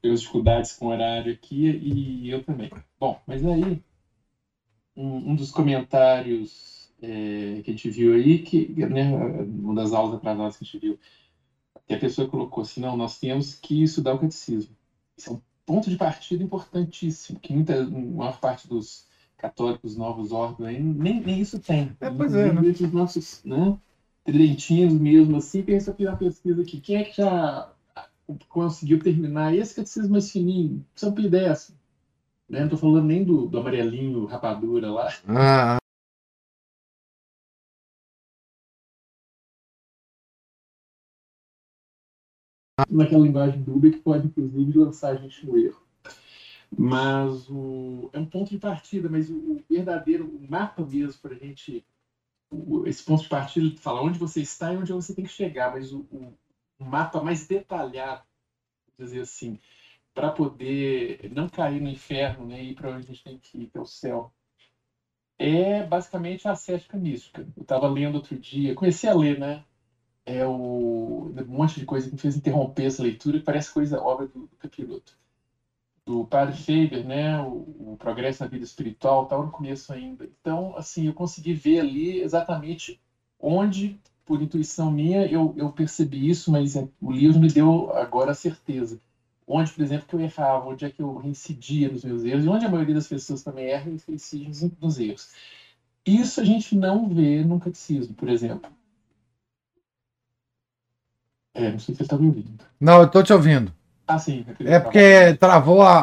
[SPEAKER 3] pelas dificuldades com o horário aqui, e eu também. Bom, mas aí, um, um dos comentários é, que a gente viu aí, que, né, uma das aulas atrasadas que a gente viu, que a pessoa colocou assim, não, nós temos que estudar o catecismo. Isso é um ponto de partida importantíssimo, que muita, a maior parte dos católicos novos órgãos aí, nem, nem isso tem.
[SPEAKER 1] É, pois é, né?
[SPEAKER 3] Nossos né, tridentinos mesmo, assim, pensa aqui na pesquisa aqui, quem é que já conseguiu terminar esse catecismo mais fininho? São Pio X. Né? Não estou falando nem do, do amarelinho rapadura lá.
[SPEAKER 1] Ah,
[SPEAKER 3] naquela linguagem dúbia que pode, inclusive, lançar a gente no erro. Mas o, é um ponto de partida, mas o, o verdadeiro o mapa mesmo para a gente. Esse ponto de partida fala onde você está e onde você tem que chegar, mas o, o- mapa mais detalhado, dizer assim, para poder não cair no inferno né, e para onde a gente tem que ir, que é o céu, é basicamente a ascética mística. Eu estava lendo outro dia, comecei a ler, né? é o um monte de coisa que me fez interromper essa leitura, que parece coisa obra do, do capiroto. Do padre Faber, né, o, o Progresso na Vida Espiritual, estava no começo ainda. Então, assim, eu consegui ver ali exatamente onde, por intuição minha, eu, eu percebi isso, mas é, o livro me deu agora a certeza. Onde, por exemplo, que eu errava, onde é que eu reincidia nos meus erros, e onde a maioria das pessoas também erra e reincide nos, erros. Isso a gente não vê no catecismo, por exemplo. É, não sei se você está me ouvindo.
[SPEAKER 1] não, eu tô te ouvindo.
[SPEAKER 3] Ah, sim.
[SPEAKER 1] É porque travou a,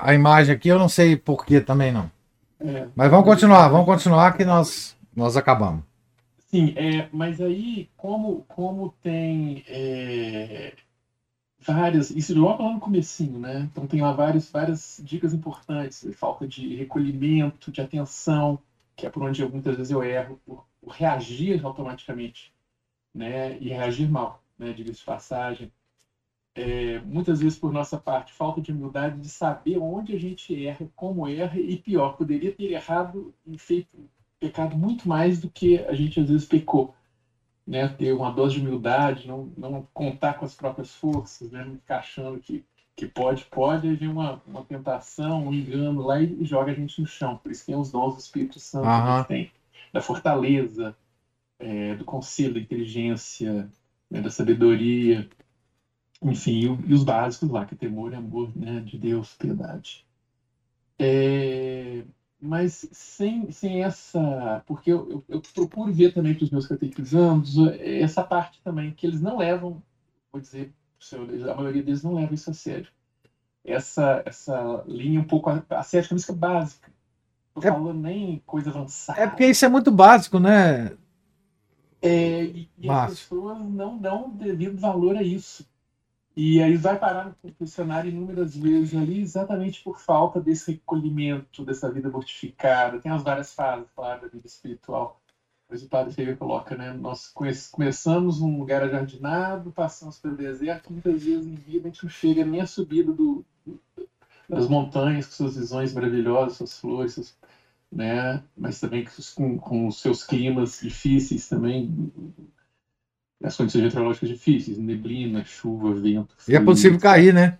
[SPEAKER 1] a, a imagem aqui, eu não sei por que também não.
[SPEAKER 3] É,
[SPEAKER 1] Mas vamos continuar, vamos continuar que nós, nós acabamos.
[SPEAKER 3] sim, é, mas aí, como, como tem é, várias. Isso logo lá no comecinho, né? Então tem lá várias, várias dicas importantes. Falta de recolhimento, de atenção, que é por onde eu, muitas vezes eu erro, por, por reagir automaticamente, né? E reagir mal, né? Diga-se de passagem. É, muitas vezes por nossa parte, falta de humildade de saber onde a gente erra, como erra, e pior, poderia ter errado e feito pecado muito mais do que a gente às vezes pecou. Né? Ter uma dose de humildade, não, não contar com as próprias forças, né? não ficar achando que, que pode, pode, aí vem uma, uma tentação, um engano lá e, e joga a gente no chão. Por isso que tem os dons do Espírito Santo que a gente tem, da fortaleza, é, do conselho, da inteligência, né? da sabedoria, enfim, e, os básicos lá, que é temor e amor né, de Deus, piedade. É, mas sem, sem essa. Porque eu, eu, eu procuro ver também para os meus catequizandos eh, essa parte também, que eles não levam, vou dizer, a maioria deles não leva isso a sério. Essa, essa linha um pouco a- ascética mística básica. Não
[SPEAKER 1] É-
[SPEAKER 3] falando nem coisa avançada.
[SPEAKER 1] É porque isso é muito básico, né?
[SPEAKER 3] É, e, e as pessoas não dão devido valor a isso. E aí vai parar no confessionário inúmeras vezes ali, exatamente por falta desse recolhimento, dessa vida mortificada. Tem as várias fases, claro, da vida espiritual. Mas o Padre Feio coloca, né? Nós começamos num lugar ajardinado, passamos pelo deserto, muitas vezes em vida a gente não chega nem a subida do, das montanhas, com suas visões maravilhosas, suas flores, seus né? Mas também com, com os seus climas difíceis também, as condições meteorológicas difíceis, neblina, chuva, vento.
[SPEAKER 1] E é
[SPEAKER 3] frio,
[SPEAKER 1] possível cair, né?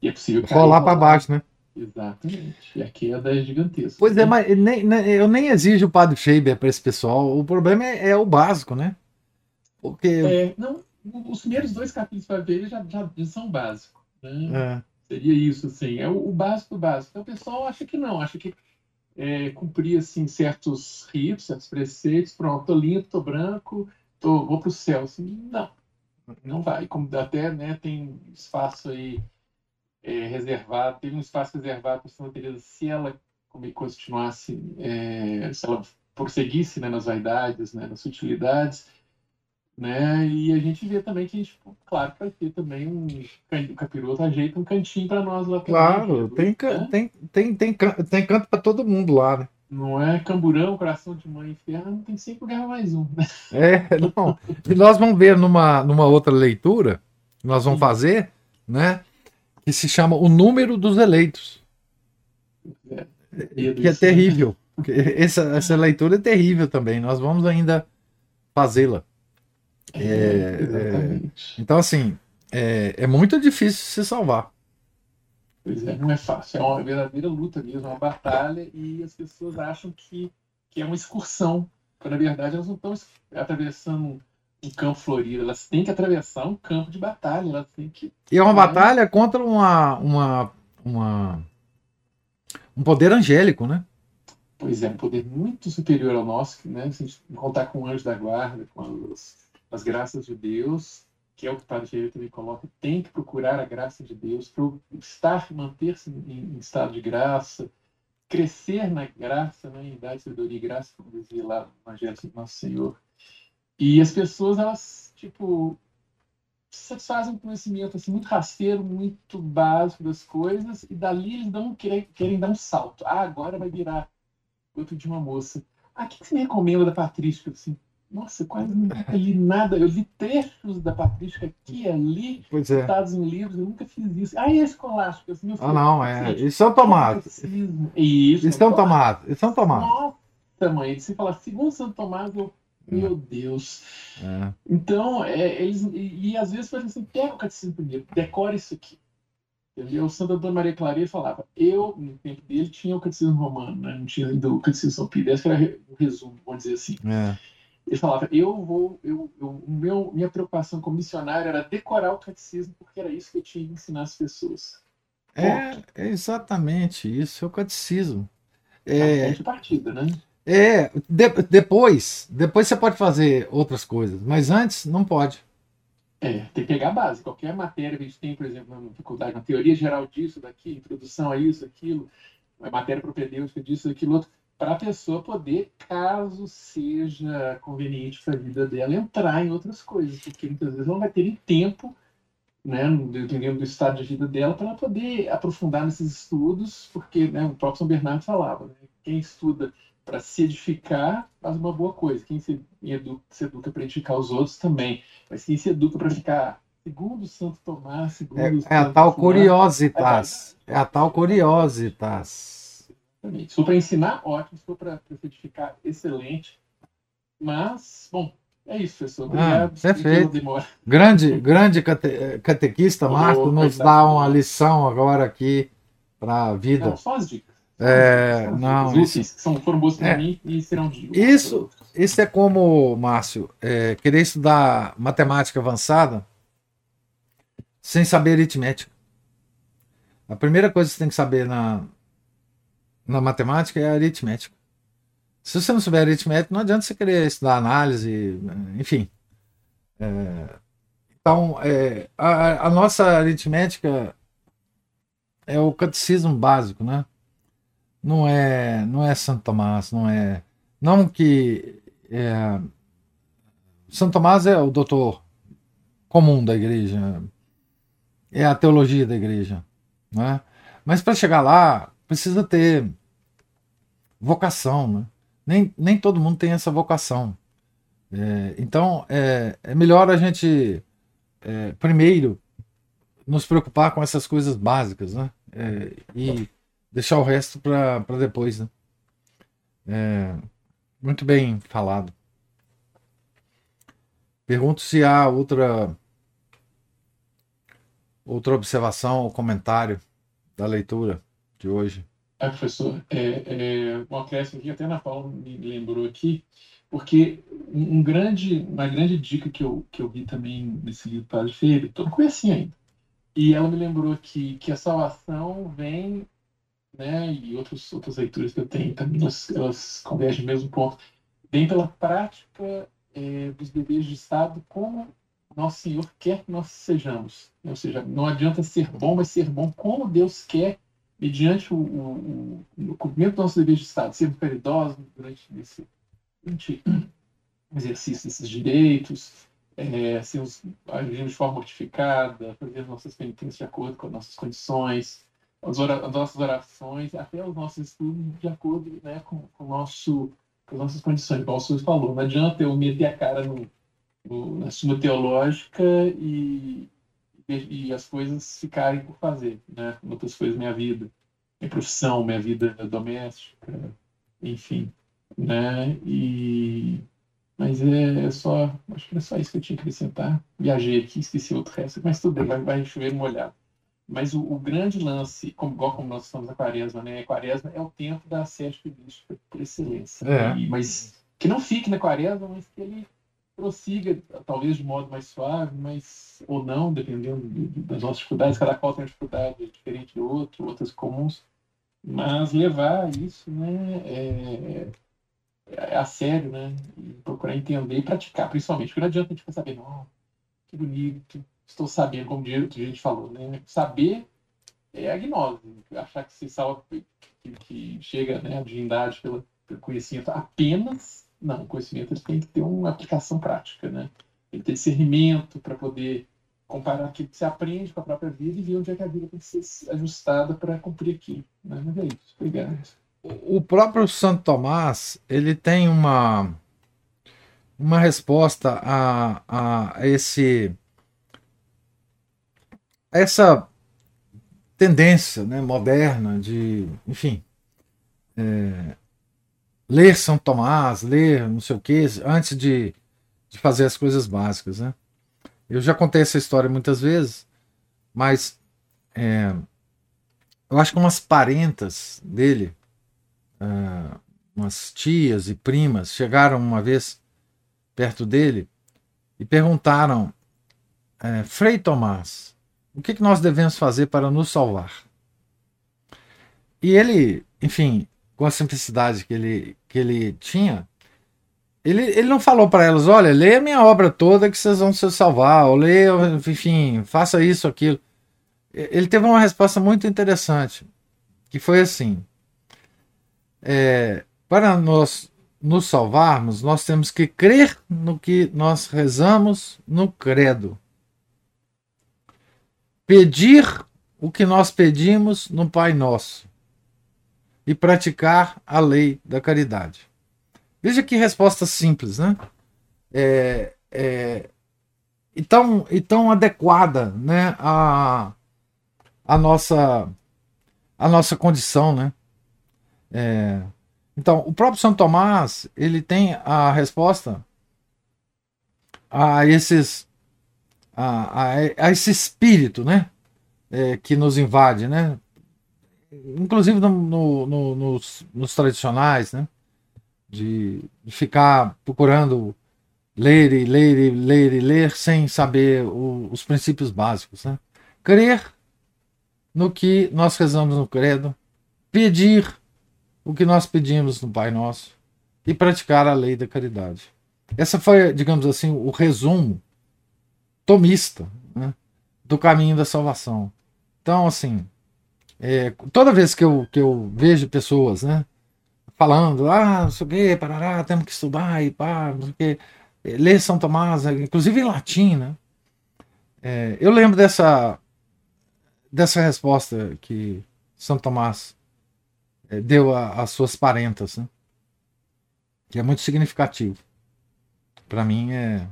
[SPEAKER 3] E é possível cair.
[SPEAKER 1] Rolar para baixo, né?
[SPEAKER 3] Exatamente. E a queda é gigantesca.
[SPEAKER 1] Pois é,
[SPEAKER 3] né?
[SPEAKER 1] mas nem- nem- eu nem exijo o padre Faber para esse pessoal. O problema é, é o básico, né? Porque.
[SPEAKER 3] É, não, os primeiros dois capítulos para ver já, já, já são básicos. Né?
[SPEAKER 1] é,
[SPEAKER 3] Seria isso, assim, é o, o básico do básico. Então o pessoal acha que não, acha que é, cumprir assim, certos ritos, certos preceitos, pronto, tô limpo, tô branco, tô, vou para o céu. Assim, não, não vai. Como até né, tem espaço aí é, reservado, teve um espaço reservado para Santa Teresa se ela continuasse, é, se ela prosseguisse né, nas vaidades, né, nas sutilidades, né? E a gente vê também que a gente, claro, vai ter também um o capiroto ajeita um cantinho para nós lá
[SPEAKER 1] Claro, também, tem, né? tem, tem, tem, tem canto para todo mundo lá, né?
[SPEAKER 3] Não é camburão, coração de mãe não tem sempre lugar mais um. Né?
[SPEAKER 1] É, não. E nós vamos ver numa, numa outra leitura, que nós vamos Sim. fazer, né? Que se chama O Número dos Eleitos. É, que é terrível. Essa, essa leitura é terrível também. Nós vamos ainda fazê-la. É, é, então, assim, é, é, muito difícil se salvar.
[SPEAKER 3] Pois é, não é fácil. É uma verdadeira luta mesmo, é uma batalha, e as pessoas acham que, que é uma excursão, quando na verdade elas não estão atravessando um campo florido, elas têm que atravessar um campo de batalha, elas têm que.
[SPEAKER 1] E é uma batalha contra uma, uma, uma um poder angélico, né?
[SPEAKER 3] Pois é, um poder muito superior ao nosso, né? Se a gente contar com o anjo da guarda, com as as graças de Deus, que é o que o Padre Jair também coloca, tem que procurar a graça de Deus estar, manter-se em, em, estado de graça, crescer na graça, né, em idade, sabedoria e graça, como dizia lá no Evangelho do Nosso Senhor. E as pessoas, elas, tipo, satisfazem um conhecimento assim, muito rasteiro, muito básico das coisas, e dali eles dão, querem, querem dar um salto. Ah, agora vai virar outro de uma moça. Ah, o que, que você me recomenda da patrística? Assim, nossa, quase nunca li nada. Eu li trechos da Patrística aqui e ali,
[SPEAKER 1] pois é.
[SPEAKER 3] citados em livros, eu nunca fiz isso. Ah, e a escolástica?
[SPEAKER 1] Assim, ah, não, é. E São Tomás.
[SPEAKER 3] Isso.
[SPEAKER 1] E São Tomás. E São Tomás.
[SPEAKER 3] Nossa, mãe, se falar segundo São Tomás, eu. É. Meu Deus. É. Então, é, eles. E, e, às vezes foi assim: pega o catecismo primeiro, decora isso aqui. Entendeu? O Santo Antônio Maria Clareira falava. Eu, no tempo dele, tinha o catecismo romano, né? não tinha ainda o catecismo São Pio. Esse era o resumo, vamos dizer assim. É. Ele falava, eu vou, eu, eu, meu, minha preocupação como missionário era decorar o catecismo, porque era isso que eu tinha que ensinar as pessoas.
[SPEAKER 1] É, é exatamente isso, é o catecismo. É,
[SPEAKER 3] é de partida, né?
[SPEAKER 1] É, de, depois, depois você pode fazer outras coisas, mas antes não pode.
[SPEAKER 3] É, tem que pegar a base. Qualquer matéria que a gente tem, por exemplo, na faculdade, uma teoria geral disso, daqui, introdução a isso, aquilo, matéria propedêutica disso, aquilo outro para a pessoa poder, caso seja conveniente para a vida dela, entrar em outras coisas, porque muitas vezes ela não vai ter tempo, né, dependendo do estado de vida dela, para ela poder aprofundar nesses estudos, porque né, o próprio São Bernardo falava, né, quem estuda para se edificar faz uma boa coisa, quem se educa, se educa para edificar os outros também, mas quem se educa para ficar segundo Santo Tomás, segundo
[SPEAKER 1] é, é a tal curiositas, é a tal curiositas
[SPEAKER 3] Exatamente. Se for para ensinar, ótimo. Se for para edificar, excelente. Mas, bom, é isso, professor.
[SPEAKER 1] Ah, Obrigado. Ah, perfeito. Grande, grande cate, catequista, Marco, nos dá uma lição agora aqui para a vida. Não,
[SPEAKER 3] só as dicas.
[SPEAKER 1] É, não,
[SPEAKER 3] isso, são, foram boas para é, mim e serão dicas.
[SPEAKER 1] Isso, isso é como, Márcio, é, querer estudar matemática avançada sem saber aritmética. A primeira coisa que você tem que saber na, na matemática é aritmética. Se você não souber aritmética, não adianta você querer estudar análise, enfim. É, então, é, a, a, nossa aritmética é o catecismo básico, né? Não é, não é Santo Tomás, não é. Não que. É, Santo Tomás é o doutor comum da igreja, é a teologia da igreja, né? Mas para chegar lá, precisa ter vocação, né? Nem, nem todo mundo tem essa vocação. É, então, é, é, melhor a gente, é, primeiro, nos preocupar com essas coisas básicas, né? É, e deixar o resto para depois, né? É, muito bem falado. Pergunto se há outra outra observação ou comentário da leitura de hoje.
[SPEAKER 3] Ah, professor, é, é, um acréscimo que até a Ana Paula me lembrou aqui, porque um grande, uma grande dica que eu, que eu vi também nesse livro Padre Febre, todo conheci ainda, E ela me lembrou que, que a salvação vem, né, e outros, outras leituras que eu tenho também, elas, elas convergem no mesmo ponto, vem pela prática é, dos deveres de Estado como nosso Senhor quer que nós sejamos. Ou seja, não adianta ser bom, mas ser bom como Deus quer, mediante o, o, o cumprimento dos nossos deveres de Estado, sermos caridosos durante esse durante exercício desses direitos, é, sermos, agirmos de forma mortificada, fazer as nossas penitências de acordo com as nossas condições, as, as nossas orações, até os nossos estudos de acordo né, com, com, nosso, com as nossas condições, igual o senhor falou. Não adianta eu meter a cara no, no, na suma teológica e, e, as coisas ficarem por fazer, né? outras coisas minha vida, minha profissão, minha vida doméstica, enfim. Né? E mas é, é, só. Acho que era só isso que eu tinha que acrescentar. Viajei aqui, esqueci outro resto, mas tudo bem, vai, vai chover molhado. Mas o, o, grande lance, como, igual como nós estamos na quaresma, né? A quaresma é o tempo da sede por excelência. É. E, mas que não fique na quaresma, mas que ele prossiga, talvez de modo mais suave, mas ou não, dependendo das nossas dificuldades. Cada qual tem uma dificuldade diferente do outro, outras comuns. Mas levar isso, né? É, é a sério, né? E procurar entender e praticar, principalmente. Porque não adianta a gente ficar sabendo, oh, que bonito, estou sabendo, como a gente falou, né? Saber é a gnose. Achar que se salva, que, que chega né, a divindade pelo conhecimento apenas. Não, o conhecimento ele tem que ter uma aplicação prática, né? Tem discernimento para poder comparar aquilo que você aprende com a própria vida e ver onde é que a vida tem que ser ajustada para cumprir aquilo. Né? Mas é isso. Obrigado
[SPEAKER 1] o próprio Santo Tomás ele tem uma uma resposta a, a esse essa tendência né, moderna de enfim é, ler São Tomás ler não sei o que antes de, de fazer as coisas básicas né eu já contei essa história muitas vezes mas é, eu acho que umas parentas dele uh, umas tias e primas chegaram uma vez perto dele e perguntaram: é, Frei Tomás, o que, que nós devemos fazer para nos salvar? E ele, enfim, com a simplicidade que ele, que ele tinha, ele, ele não falou para elas: olha, leia minha obra toda que vocês vão se salvar, ou leia, enfim, faça isso, aquilo. Ele teve uma resposta muito interessante, que foi assim: é, para nós nos salvarmos, nós temos que crer no que nós rezamos no credo. Pedir o que nós pedimos no Pai Nosso e praticar a lei da caridade. Veja que resposta simples, né? É, é, e, tão, e tão adequada né, a, a, nossa, a nossa condição, né? É, então, o próprio Santo Tomás ele tem a resposta a esses a, a, a esse espírito, né, é, que nos invade, né, inclusive no, no, no, nos, nos, tradicionais, né, de, de, ficar procurando ler e ler e ler e ler sem saber o, os princípios básicos, né, crer no que nós rezamos no credo, pedir o que nós pedimos no Pai Nosso e praticar a lei da caridade. Essa foi, digamos assim, o resumo tomista né, do caminho da salvação. Então, assim, é, toda vez que eu, que eu vejo pessoas né, falando, ah, não sei o que, parará, temos que estudar e pá, não sei o que, é, ler São Tomás, é, inclusive em latim, né? É, eu lembro dessa, dessa resposta que São Tomás é, deu às suas parentas, né? que é muito significativo. Para mim é,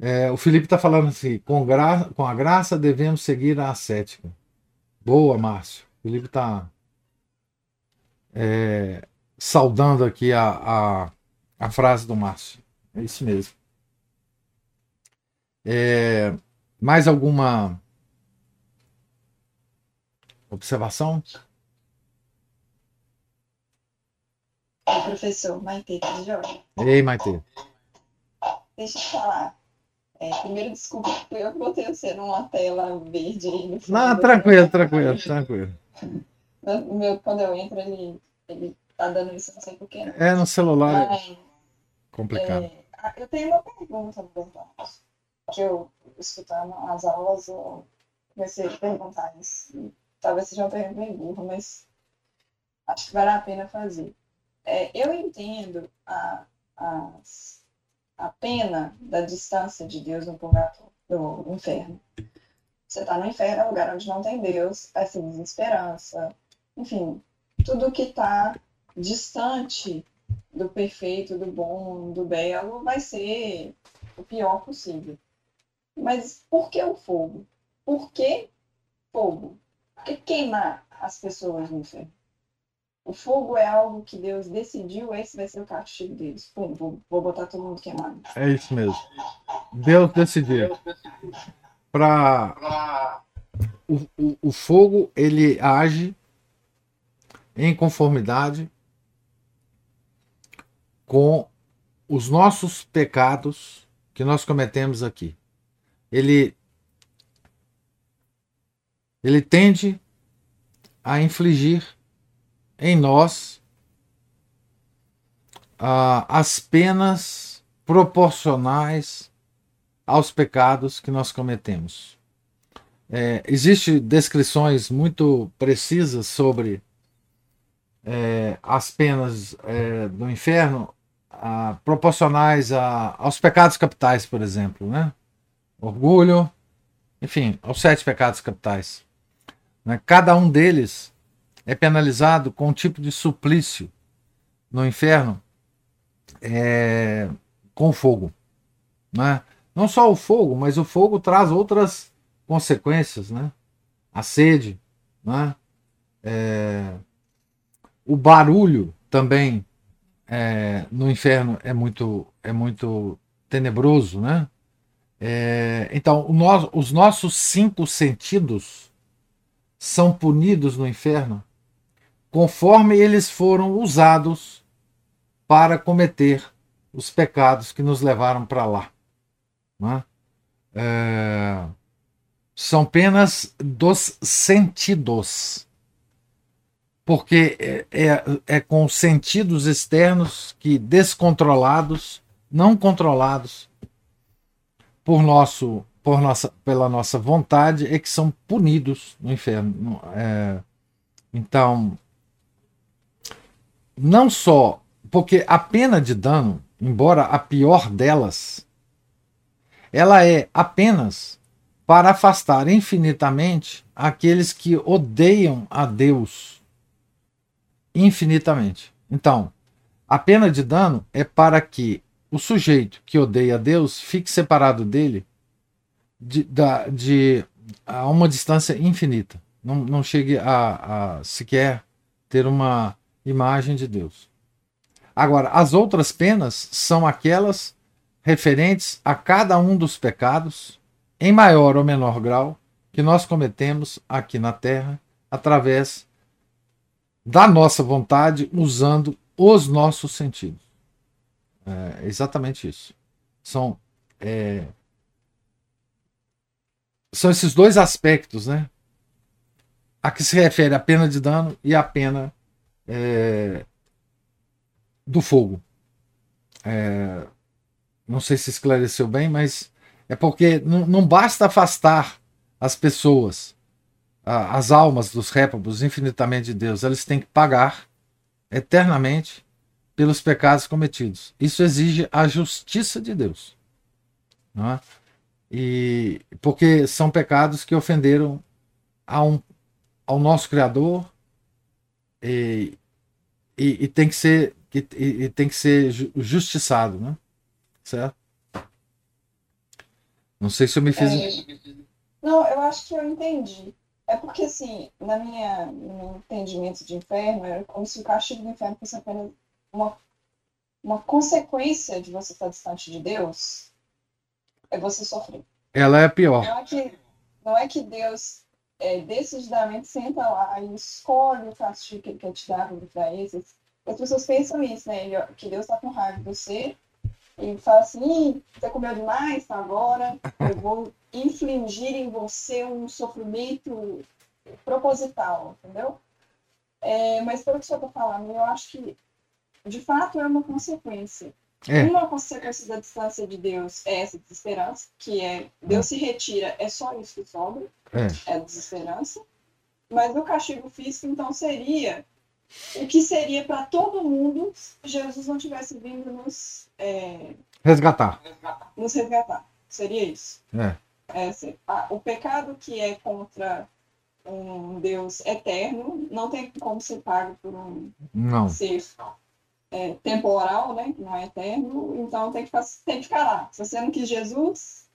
[SPEAKER 1] é, o Felipe está falando assim: com, gra, com a graça devemos seguir a ascética. Boa, Márcio. O Felipe está é, saudando aqui a, a, a, frase do Márcio. É isso mesmo. É, mais alguma observação?
[SPEAKER 2] professor Maite, tá joia?
[SPEAKER 1] Ei, Maite.
[SPEAKER 2] Deixa eu falar. É, primeiro, desculpa, [LAUGHS] eu que botei você numa tela verde aí no fundo.
[SPEAKER 1] Não, tranquilo, tranquilo, tranquilo.
[SPEAKER 2] No meu, quando eu entro, ele, ele tá dando isso, não sei porquê.
[SPEAKER 1] É no celular, é
[SPEAKER 2] Mas,
[SPEAKER 1] complicado.
[SPEAKER 2] é, ah, eu tenho uma pergunta, na verdade. Que eu, escutando as aulas, eu comecei a perguntar isso. Talvez seja uma pergunta bem burra, mas acho que vale a pena fazer. É, eu entendo a, as- a pena da distância de Deus no purgatório, no inferno. Você está no inferno, é um lugar onde não tem Deus, essa desesperança, enfim, tudo que está distante do perfeito, do bom, do belo, vai ser o pior possível. Mas por que o fogo? Por que fogo? Por que queimar as pessoas no inferno? O fogo é algo que Deus decidiu, esse vai ser o castigo deles. Pum, vou, vou botar todo mundo queimado.
[SPEAKER 1] É isso mesmo. Deus decidiu. Para o, o, o fogo, ele age em conformidade com os nossos pecados que nós cometemos aqui. Ele ele tende a infligir em nós ah, as penas proporcionais aos pecados que nós cometemos. É, Existem descrições muito precisas sobre é, as penas é, do inferno ah, proporcionais a- aos pecados capitais, por exemplo, né? Orgulho, enfim, aos sete pecados capitais. né? Cada um deles é penalizado com um tipo de suplício no inferno é, com fogo. Né? Não só o fogo, mas o fogo traz outras consequências. Né? A sede, né? É, o barulho também é, no inferno é muito, é muito tenebroso. Né? É, então, no- os nossos cinco sentidos são punidos no inferno conforme eles foram usados para cometer os pecados que nos levaram para lá. né? É, são penas dos sentidos. Porque é, é, é com os sentidos externos que, descontrolados, não controlados por nosso, por nossa, pela nossa vontade, é que são punidos no inferno. É, então, não só porque a pena de dano, embora a pior delas, ela é apenas para afastar infinitamente aqueles que odeiam a Deus infinitamente. Então, a pena de dano é para que o sujeito que odeia a Deus fique separado dele de, da- de- a uma distância infinita. Não, não chegue a, a sequer ter uma imagem de Deus. Agora, as outras penas são aquelas referentes a cada um dos pecados, em maior ou menor grau, que nós cometemos aqui na Terra, através da nossa vontade, usando os nossos sentidos. É exatamente isso. São, é, são esses dois aspectos, né? A que se refere a pena de dano e a pena é, do fogo. É, não sei se esclareceu bem, mas é porque não, basta afastar as pessoas, a- as almas dos réprobos infinitamente de Deus, eles têm que pagar eternamente pelos pecados cometidos. Isso exige a justiça de Deus. Não é? E porque são pecados que ofenderam a um, ao nosso Criador e, e, e tem que ser e, e tem que ser ju- justiçado, né? Certo? Não sei se eu me fiz.
[SPEAKER 2] É, Não, eu acho que eu entendi. É porque, assim, na minha, no meu entendimento de inferno, era como se o castigo do inferno fosse apenas uma, uma consequência de você estar distante de Deus, é você sofrer.
[SPEAKER 1] Ela é pior.
[SPEAKER 2] Não é que, não é que Deus é, decididamente senta lá e escolhe o castigo que ele quer te dar para esses. As pessoas pensam isso, né? Ele- Que Deus está com raiva de você e fala assim, você comeu demais, tá agora eu vou infligir em você um sofrimento proposital, entendeu? É, mas pelo que o senhor está falando, eu acho que de fato é uma consequência.
[SPEAKER 1] É.
[SPEAKER 2] Uma consequência da distância de Deus é essa desesperança, que é Deus se retira, é só isso que sobra,
[SPEAKER 1] É.
[SPEAKER 2] é a desesperança. Mas o castigo físico, então, seria o que seria para todo mundo se Jesus não tivesse vindo nos, é,
[SPEAKER 1] Resgatar.
[SPEAKER 2] nos resgatar. Seria isso.
[SPEAKER 1] É.
[SPEAKER 2] É, o pecado que é contra um Deus eterno não tem como ser pago por um
[SPEAKER 1] Não.
[SPEAKER 2] ser é, temporal, né? Não é eterno, então tem que, ficar, tem que ficar lá. Se você não quis Jesus,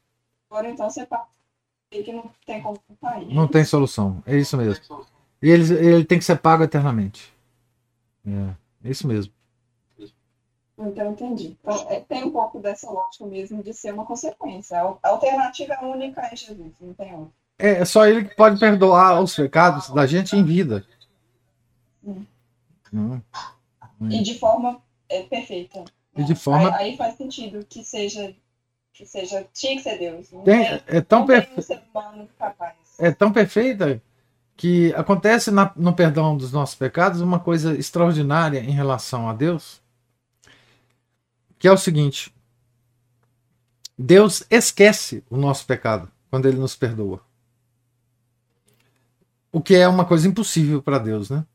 [SPEAKER 2] agora então você paga. E que não tem como sair.
[SPEAKER 1] Não tem solução. É isso mesmo. E ele, ele tem que ser pago eternamente. É. É isso mesmo.
[SPEAKER 2] Então, entendi. Então, é, tem um pouco dessa lógica mesmo de ser uma consequência. A alternativa única é Jesus, não tem outra.
[SPEAKER 1] É só ele que pode perdoar os pecados da gente em vida.
[SPEAKER 2] Sim.
[SPEAKER 1] Hum.
[SPEAKER 2] E de forma é, perfeita.
[SPEAKER 1] E de forma.
[SPEAKER 2] Aí, aí faz sentido que seja, que seja, tinha que ser Deus. Não
[SPEAKER 1] Tem, é, tão
[SPEAKER 2] não tem
[SPEAKER 1] perfe-
[SPEAKER 2] um
[SPEAKER 1] é tão perfeita que acontece na- no perdão dos nossos pecados uma coisa extraordinária em relação a Deus, que é o seguinte: Deus esquece o nosso pecado quando ele nos perdoa. O que é uma coisa impossível para Deus, né?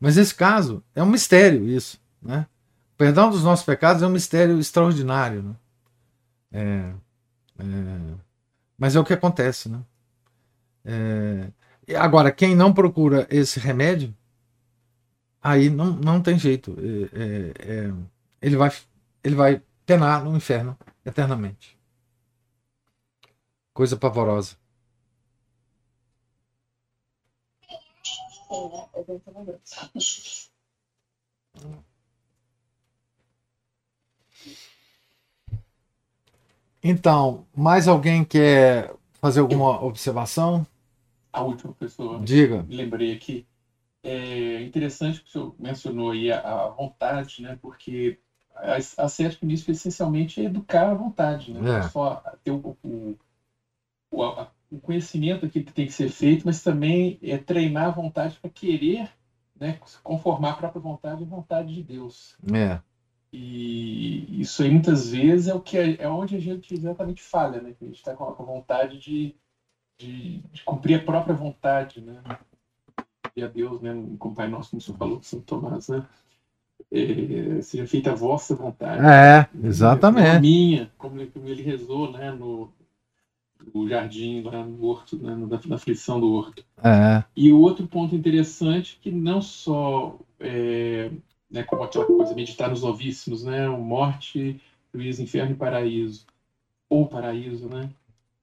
[SPEAKER 1] Mas nesse caso, é um mistério isso, né? O perdão dos nossos pecados é um mistério extraordinário, né? É, é, mas é o que acontece, né? É, agora, quem não procura esse remédio, aí não, não tem jeito. É, é, é, ele, vai, ele vai penar no inferno eternamente. Coisa pavorosa.
[SPEAKER 2] Sim, né?
[SPEAKER 1] Então, mais alguém quer fazer alguma observação?
[SPEAKER 3] A última pessoa
[SPEAKER 1] Diga.
[SPEAKER 3] lembrei aqui. É interessante que o senhor mencionou aí a, a vontade, né? Porque a, a nisso essencialmente é educar a vontade, né?
[SPEAKER 1] É.
[SPEAKER 3] Não só ter o, o, a- o conhecimento que tem que ser feito, mas também é treinar a vontade para querer, né? Conformar a própria vontade à vontade de Deus.
[SPEAKER 1] É,
[SPEAKER 3] E isso aí muitas vezes é o que é, é onde a gente exatamente falha, né? Que a gente está com a vontade de, de, de cumprir a própria vontade, né? E a Deus, né? Como o Pai Nosso, como o senhor falou, São Tomás, né? É, seja feita a vossa vontade.
[SPEAKER 1] é exatamente.
[SPEAKER 3] minha, como ele, como ele rezou, né? No, no jardim, lá no horto, né? Na, na aflição do horto.
[SPEAKER 1] É,
[SPEAKER 3] E o outro ponto interessante que não só é, né, como aquela coisa meditar nos novíssimos, né, o morte, juízo, inferno e paraíso, ou paraíso, né,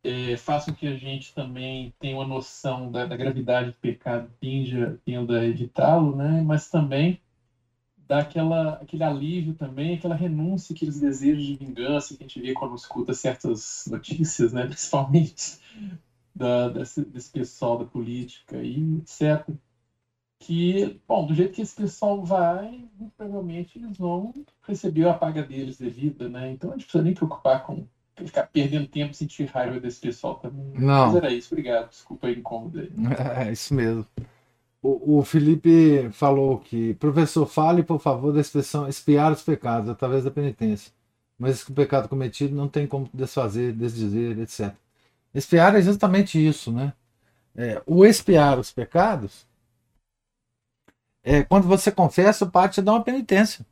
[SPEAKER 3] é, façam que a gente também tenha uma noção da, da gravidade do pecado, tenda, tenda a evitá-lo, né, mas também dá aquela, aquele alívio também, aquela renúncia, aqueles desejos de vingança que a gente vê quando escuta certas notícias, né, [LAUGHS] principalmente da, desse, desse pessoal da política e etc. Que, bom, do jeito que esse pessoal vai, provavelmente eles vão receber a paga deles devida, né? Então a gente precisa nem preocupar com ficar perdendo tempo sentir raiva desse pessoal também.
[SPEAKER 1] Não.
[SPEAKER 3] Mas era isso, obrigado. Desculpa aí, incômodo aí. [LAUGHS]
[SPEAKER 1] é isso mesmo. O, o Felipe falou que, professor, fale, por favor, da expressão espiar os pecados através da penitência. Mas o pecado cometido não tem como desfazer, desdizer, etc. Espiar é justamente isso, né? É, o espiar os pecados é quando você confessa, o Pai te dá uma penitência.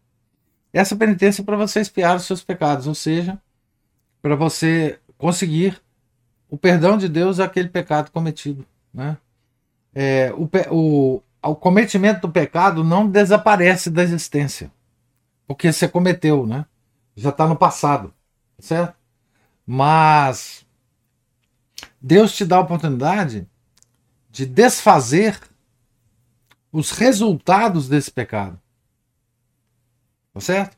[SPEAKER 1] Essa penitência é para você espiar os seus pecados, ou seja, para você conseguir o perdão de Deus àquele pecado cometido, né? É, o, o, o cometimento do pecado não desaparece da existência, porque você cometeu, né? Já está no passado, certo? Mas Deus te dá a oportunidade de desfazer os resultados desse pecado, tá certo?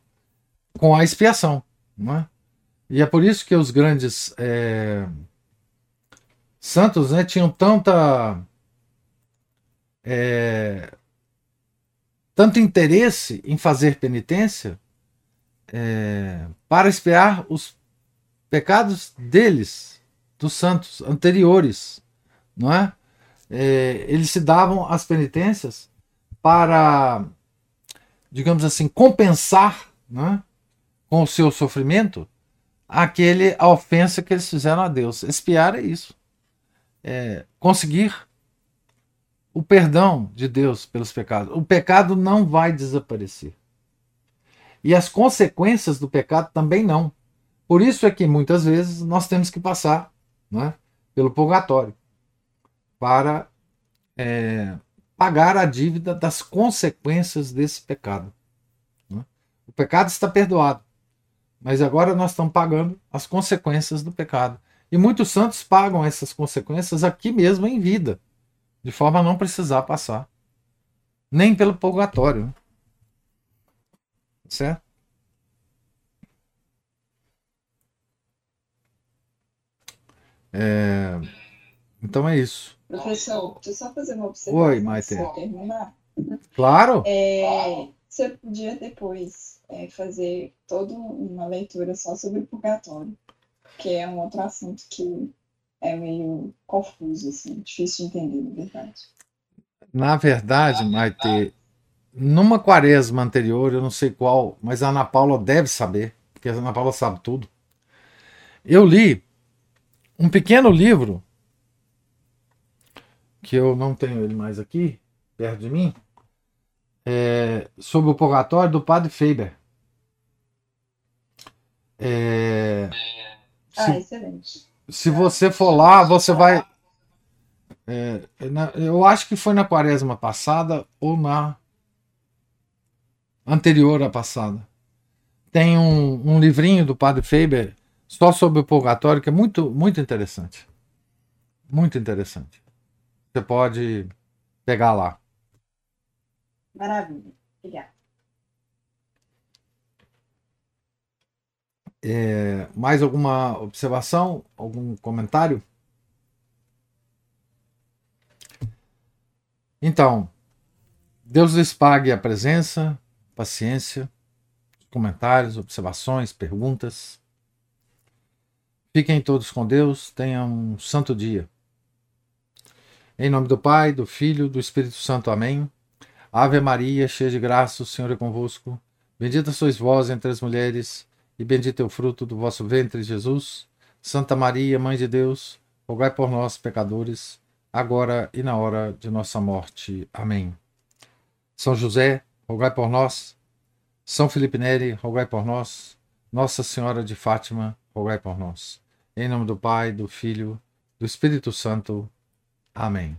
[SPEAKER 1] Com a expiação, é? E é por isso que os grandes é, santos né, tinham tanta é, tanto interesse em fazer penitência é, para espiar os pecados deles, dos santos anteriores, não é? é eles se davam as penitências para, digamos assim, compensar, é? com o seu sofrimento, aquele a ofensa que eles fizeram a Deus. Espiar é isso, é conseguir o perdão de Deus pelos pecados. O pecado não vai desaparecer. E as consequências do pecado também não. Por isso é que muitas vezes nós temos que passar né, pelo purgatório para é, pagar a dívida das consequências desse pecado. Né? O pecado está perdoado, mas agora nós estamos pagando as consequências do pecado. E muitos santos pagam essas consequências aqui mesmo em vida de forma a não precisar passar nem pelo purgatório. Certo? É... Então é isso.
[SPEAKER 2] Professor, deixa eu só fazer uma observação. Oi,
[SPEAKER 1] Maite.
[SPEAKER 2] terminar.
[SPEAKER 1] Claro.
[SPEAKER 2] É, você podia depois é, fazer toda uma leitura só sobre o purgatório, que é um outro assunto que é meio confuso, assim, difícil de entender, na verdade.
[SPEAKER 1] Na verdade, Maite, numa quaresma anterior, eu não sei qual, mas a Ana Paula deve saber, porque a Ana Paula sabe tudo. Eu li um pequeno livro, que eu não tenho ele mais aqui, perto de mim, é, sobre o purgatório do padre Faber.
[SPEAKER 2] É, ah, se, excelente
[SPEAKER 1] se você for lá, você vai. É, eu acho que foi na quaresma passada ou na anterior à passada. Tem um, um livrinho do Padre Faber só sobre o purgatório que é muito, muito interessante. Muito interessante. Você pode pegar lá.
[SPEAKER 2] Maravilha. Obrigada.
[SPEAKER 1] É, mais alguma observação? Algum comentário? Então, Deus lhes pague a presença, paciência, comentários, observações, perguntas. Fiquem todos com Deus, tenham um santo dia. Em nome do Pai, do Filho, do Espírito Santo. Amém. Ave Maria, cheia de graça, o Senhor é convosco. Bendita sois vós entre as mulheres e bendito é o fruto do vosso ventre, Jesus. Santa Maria, Mãe de Deus, rogai por nós, pecadores, agora e na hora de nossa morte. Amém. São José, rogai por nós. São Felipe Neri, rogai por nós. Nossa Senhora de Fátima, rogai por nós. Em nome do Pai, do Filho, do Espírito Santo. Amém.